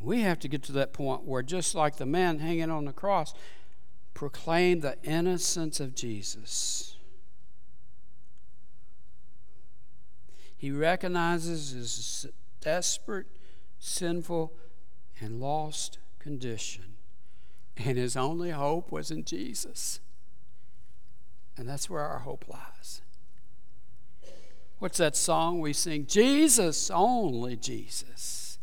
We have to get to that point where, just like the man hanging on the cross, proclaim the innocence of Jesus. He recognizes his desperate, sinful, and lost condition. And his only hope was in Jesus. And that's where our hope lies. What's that song we sing? Jesus, only Jesus.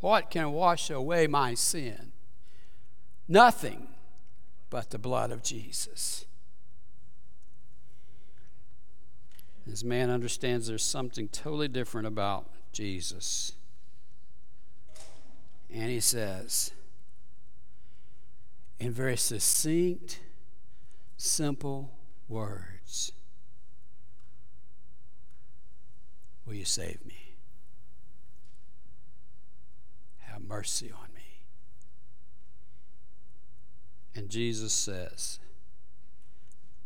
What can wash away my sin? Nothing but the blood of Jesus. This man understands there's something totally different about Jesus. And he says, in very succinct, simple words, Will you save me? Have mercy on me. And Jesus says,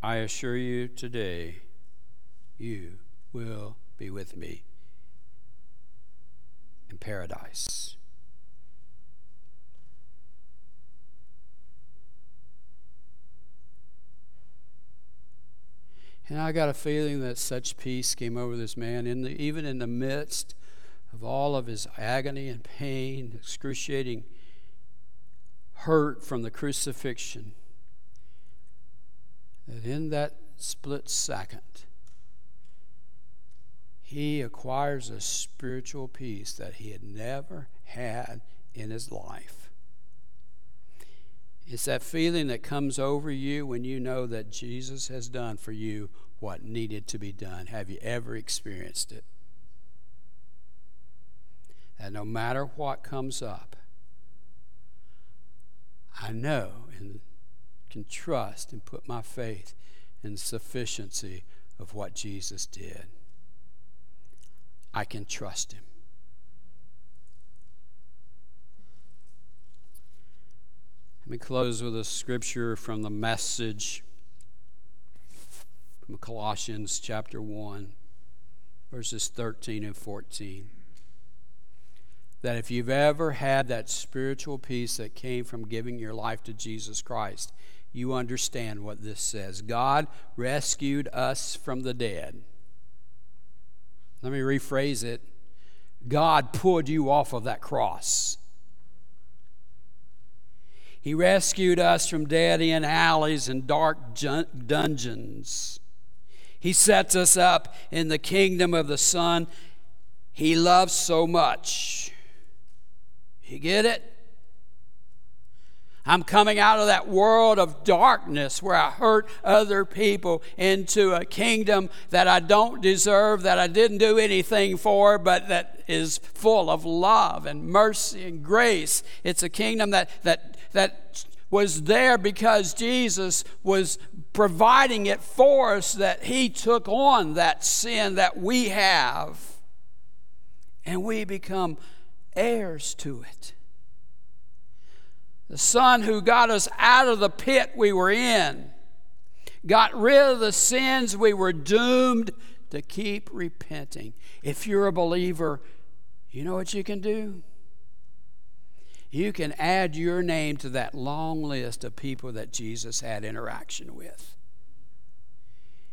I assure you today, you will be with me in paradise. And I got a feeling that such peace came over this man, in the, even in the midst of all of his agony and pain, excruciating hurt from the crucifixion. That in that split second, he acquires a spiritual peace that he had never had in his life. It's that feeling that comes over you when you know that Jesus has done for you what needed to be done. Have you ever experienced it? That no matter what comes up, I know and can trust and put my faith in the sufficiency of what Jesus did. I can trust him. Let me close with a scripture from the message from Colossians chapter 1, verses 13 and 14. That if you've ever had that spiritual peace that came from giving your life to Jesus Christ, you understand what this says. God rescued us from the dead. Let me rephrase it God pulled you off of that cross. He rescued us from dead end alleys and dark dungeons. He sets us up in the kingdom of the Son He loves so much. You get it? I'm coming out of that world of darkness where I hurt other people into a kingdom that I don't deserve, that I didn't do anything for, but that is full of love and mercy and grace. It's a kingdom that, that, that was there because Jesus was providing it for us, that He took on that sin that we have, and we become heirs to it. The Son who got us out of the pit we were in, got rid of the sins we were doomed to keep repenting. If you're a believer, you know what you can do? you can add your name to that long list of people that Jesus had interaction with.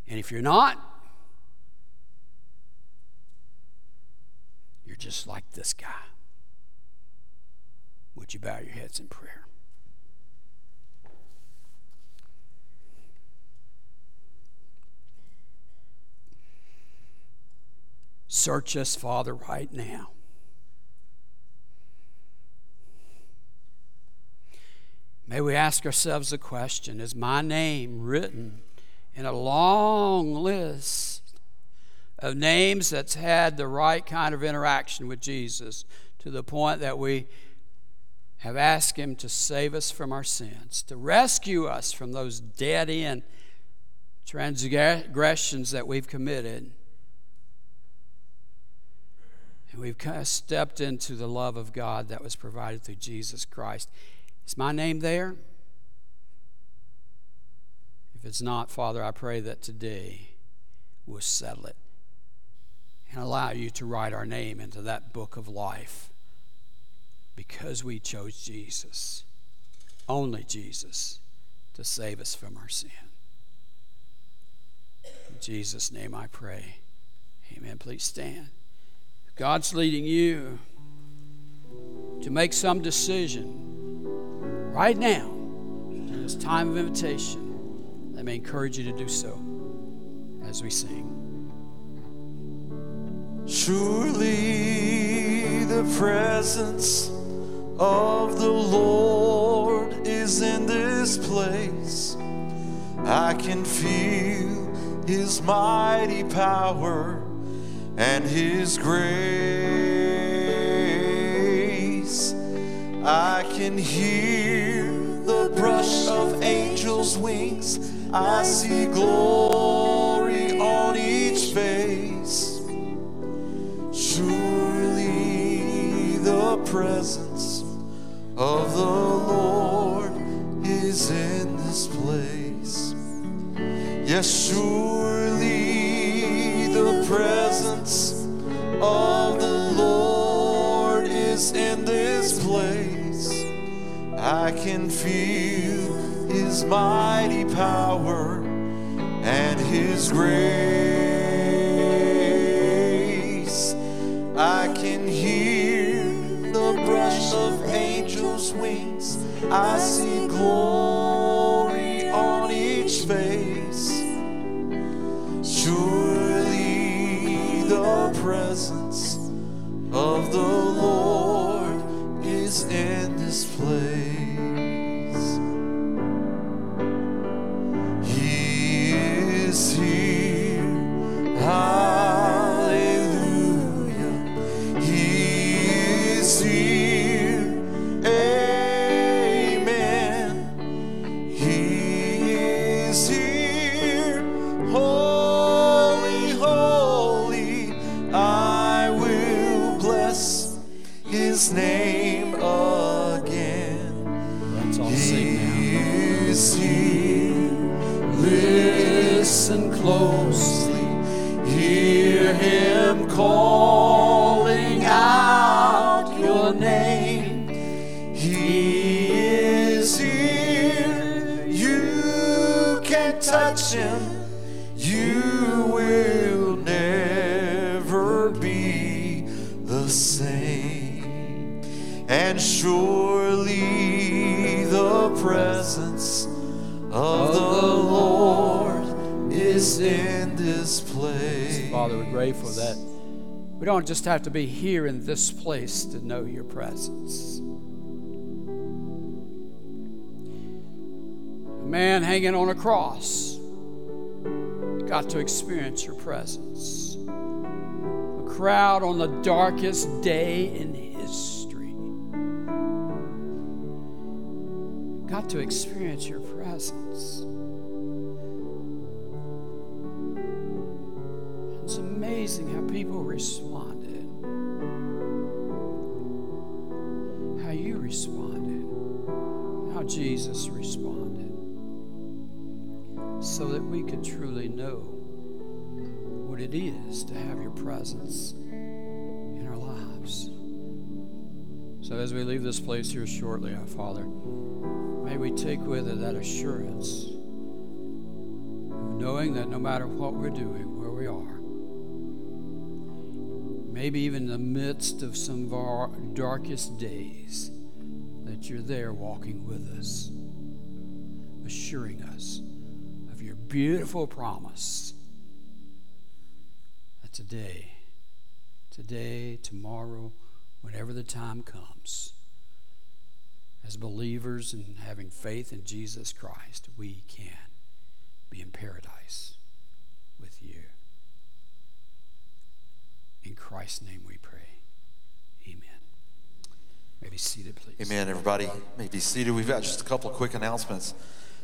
And if you're not, you're just like this guy. Would you bow your heads in prayer? Search us, Father, right now. May we ask ourselves the question Is my name written in a long list of names that's had the right kind of interaction with Jesus to the point that we have asked Him to save us from our sins, to rescue us from those dead end transgressions that we've committed? And we've kind of stepped into the love of God that was provided through Jesus Christ. Is my name there? If it's not, Father, I pray that today we'll settle it and allow you to write our name into that book of life because we chose Jesus, only Jesus, to save us from our sin. In Jesus' name I pray. Amen. Please stand. God's leading you to make some decision right now, in this time of invitation, let me encourage you to do so as we sing. Surely the presence of the Lord is in this place. I can feel His mighty power and His grace. I can hear the brush of angels' wings. I see glory on each face. Surely the presence of the Lord is in this place. Yes, surely the presence of the Lord is in this place. I can feel his mighty power and his grace. I don't just have to be here in this place to know your presence. A man hanging on a cross got to experience your presence. A crowd on the darkest day in history got to experience your presence. It's amazing how people responded, responded, how Jesus responded, so that we could truly know what it is to have your presence in our lives. So, as we leave this place here shortly, our Father, may we take with it that assurance of knowing that no matter what we're doing, where we are, maybe even in the midst of some of our darkest days, that you're there walking with us, assuring us of your beautiful promise that today, today, tomorrow, whenever the time comes, as believers and having faith in Jesus Christ, we can be in paradise with you. In Christ's name we pray. Amen. May be seated, please. Amen, everybody. May be seated. We've got just a couple of quick announcements.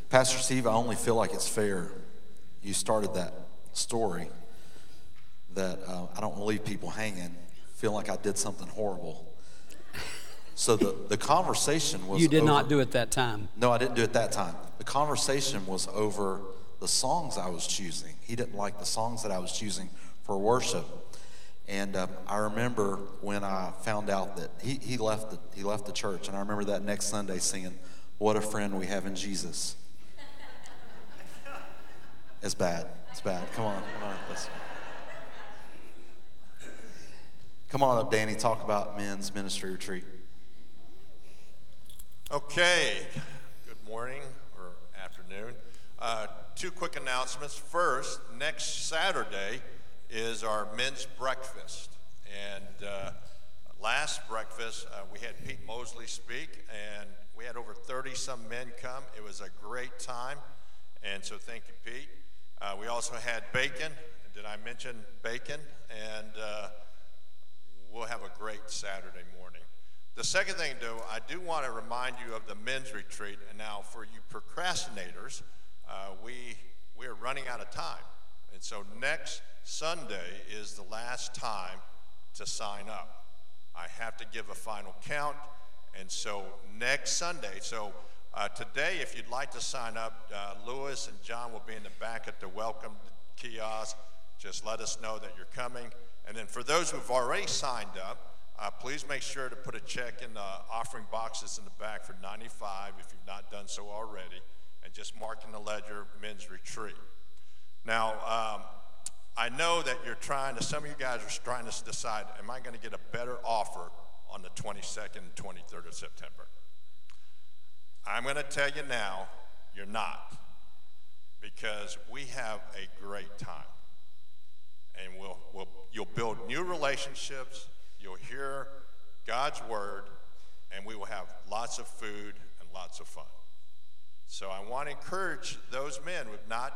Pastor Steve, I only feel like it's fair. You started that story that uh, I don't want to leave people hanging, feel like I did something horrible. So the, the conversation was You did over- not do it that time. No, I didn't do it that time. The conversation was over the songs I was choosing. He didn't like the songs that I was choosing for worship. And um, I remember when I found out that he, he, left the, he left the church, and I remember that next Sunday singing, What a Friend We Have in Jesus. It's bad. It's bad. Come on. Come on. Let's, come on up, Danny. Talk about men's ministry retreat. Okay, good morning or afternoon. Uh, two quick announcements. First, next Saturday is our men's breakfast. And uh, last breakfast, uh, we had Pete Mosley speak, and we had over 30 some men come. It was a great time, and so thank you, Pete. Uh, we also had bacon. Did I mention bacon? And uh, we'll have a great Saturday morning. The second thing, though, I do want to remind you of the men's retreat. And now, for you procrastinators, uh, we we are running out of time, and so next Sunday is the last time to sign up. I have to give a final count, and so next Sunday. So uh, today, if you'd like to sign up, uh, Lewis and John will be in the back at the welcome kiosk. Just let us know that you're coming. And then for those who've already signed up, uh, please make sure to put a check in the offering boxes in the back for 95 if you've not done so already, and just mark in the ledger men's retreat. Now, um, I know that you're trying to, some of you guys are trying to decide, am I going to get a better offer on the 22nd and 23rd of September? I'm going to tell you now, you're not, because we have a great time and we'll, we'll, you'll build new relationships, you'll hear God's word, and we will have lots of food and lots of fun. So I want to encourage those men who have not,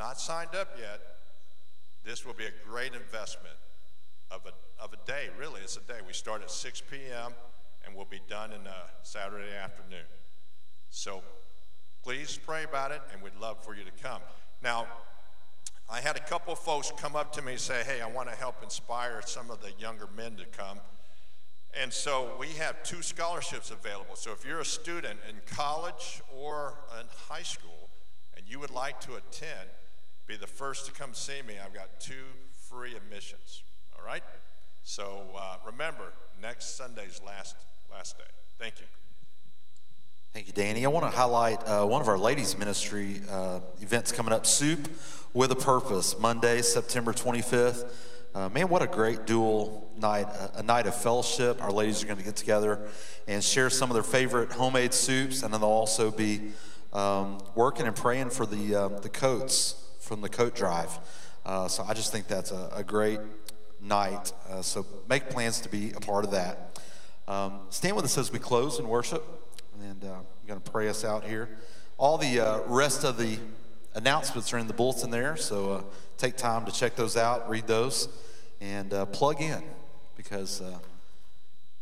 not signed up yet. This will be a great investment of a, of a day, really. It's a day. We start at 6 p.m. and we'll be done in a Saturday afternoon. So please pray about it, and we'd love for you to come. Now, I had a couple folks come up to me and say, Hey, I want to help inspire some of the younger men to come. And so we have two scholarships available. So if you're a student in college or in high school and you would like to attend, be the first to come see me. I've got two free admissions. All right? So uh, remember, next Sunday's last last day. Thank you. Thank you, Danny. I want to highlight uh, one of our ladies' ministry uh, events coming up Soup with a Purpose, Monday, September 25th. Uh, man, what a great dual night, a, a night of fellowship. Our ladies are going to get together and share some of their favorite homemade soups, and then they'll also be um, working and praying for the, uh, the coats from the coat drive. Uh, so I just think that's a, a great night. Uh, so make plans to be a part of that. Um, stand with us as we close in worship and uh, I'm going to pray us out here. All the uh, rest of the announcements are in the bulletin there, so uh, take time to check those out, read those, and uh, plug in because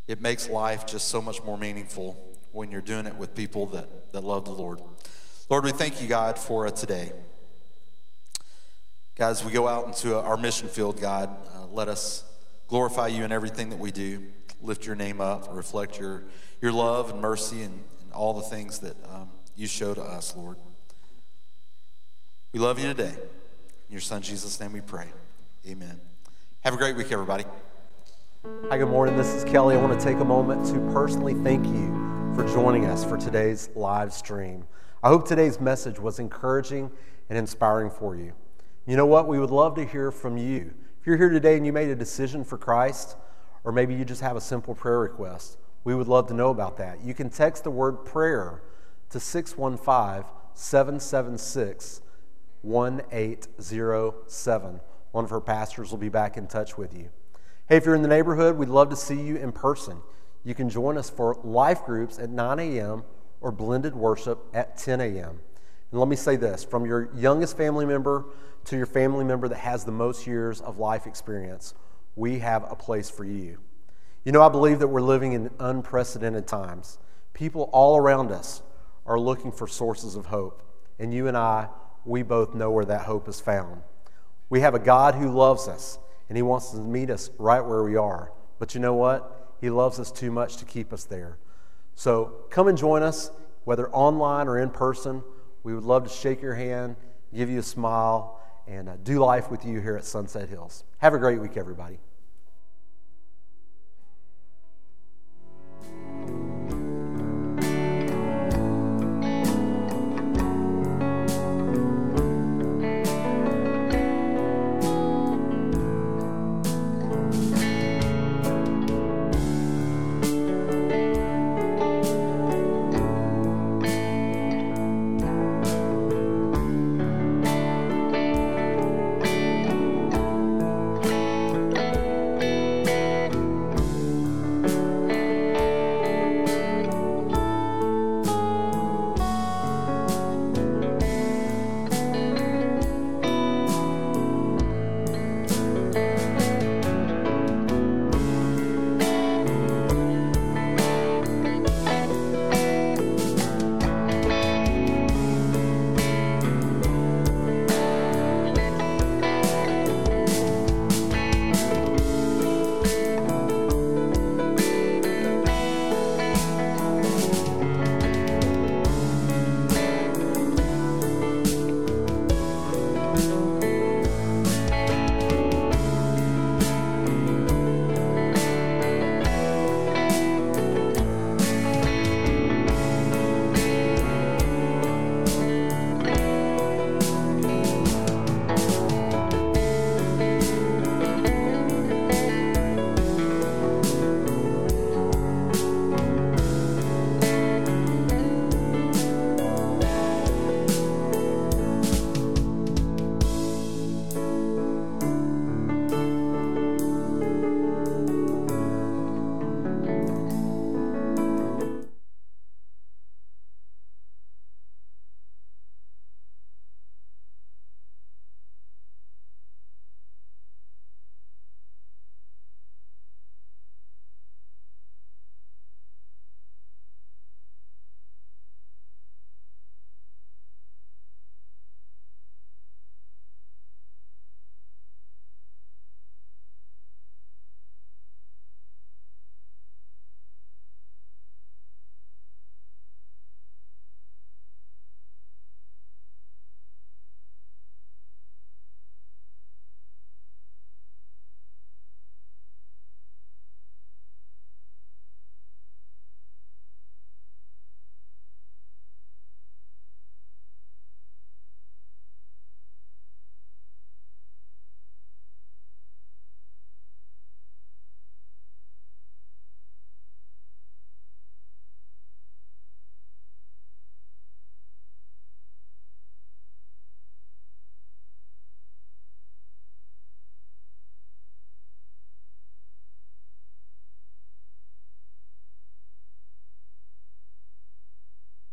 it makes life just so much more meaningful when you're doing it with people that, that love the Lord. Lord, we thank you, God, for uh, today. Guys, we go out into our mission field, God, let us glorify you in everything that we do, lift your name up, reflect your your love and mercy and, and all the things that um, you show to us, Lord. We love you today. In your son Jesus' name we pray. Amen. Have a great week, everybody. Hi, good morning. This is Kelly. I want to take a moment to personally thank you for joining us for today's live stream. I hope today's message was encouraging and inspiring for you. You know what? We would love to hear from you. If you're here today and you made a decision for Christ, or maybe you just have a simple prayer request, we would love to know about that. You can text the word prayer to 615 776 1807. One of her pastors will be back in touch with you. Hey, if you're in the neighborhood, we'd love to see you in person. You can join us for life groups at 9 a.m. or blended worship at 10 a.m. And let me say this from your youngest family member to your family member that has the most years of life experience, we have a place for you. You know, I believe that we're living in unprecedented times. People all around us are looking for sources of hope. And you and I, we both know where that hope is found. We have a God who loves us, and He wants to meet us right where we are. But you know what? He loves us too much to keep us there. So come and join us, whether online or in person. We would love to shake your hand, give you a smile, and uh, do life with you here at Sunset Hills. Have a great week, everybody.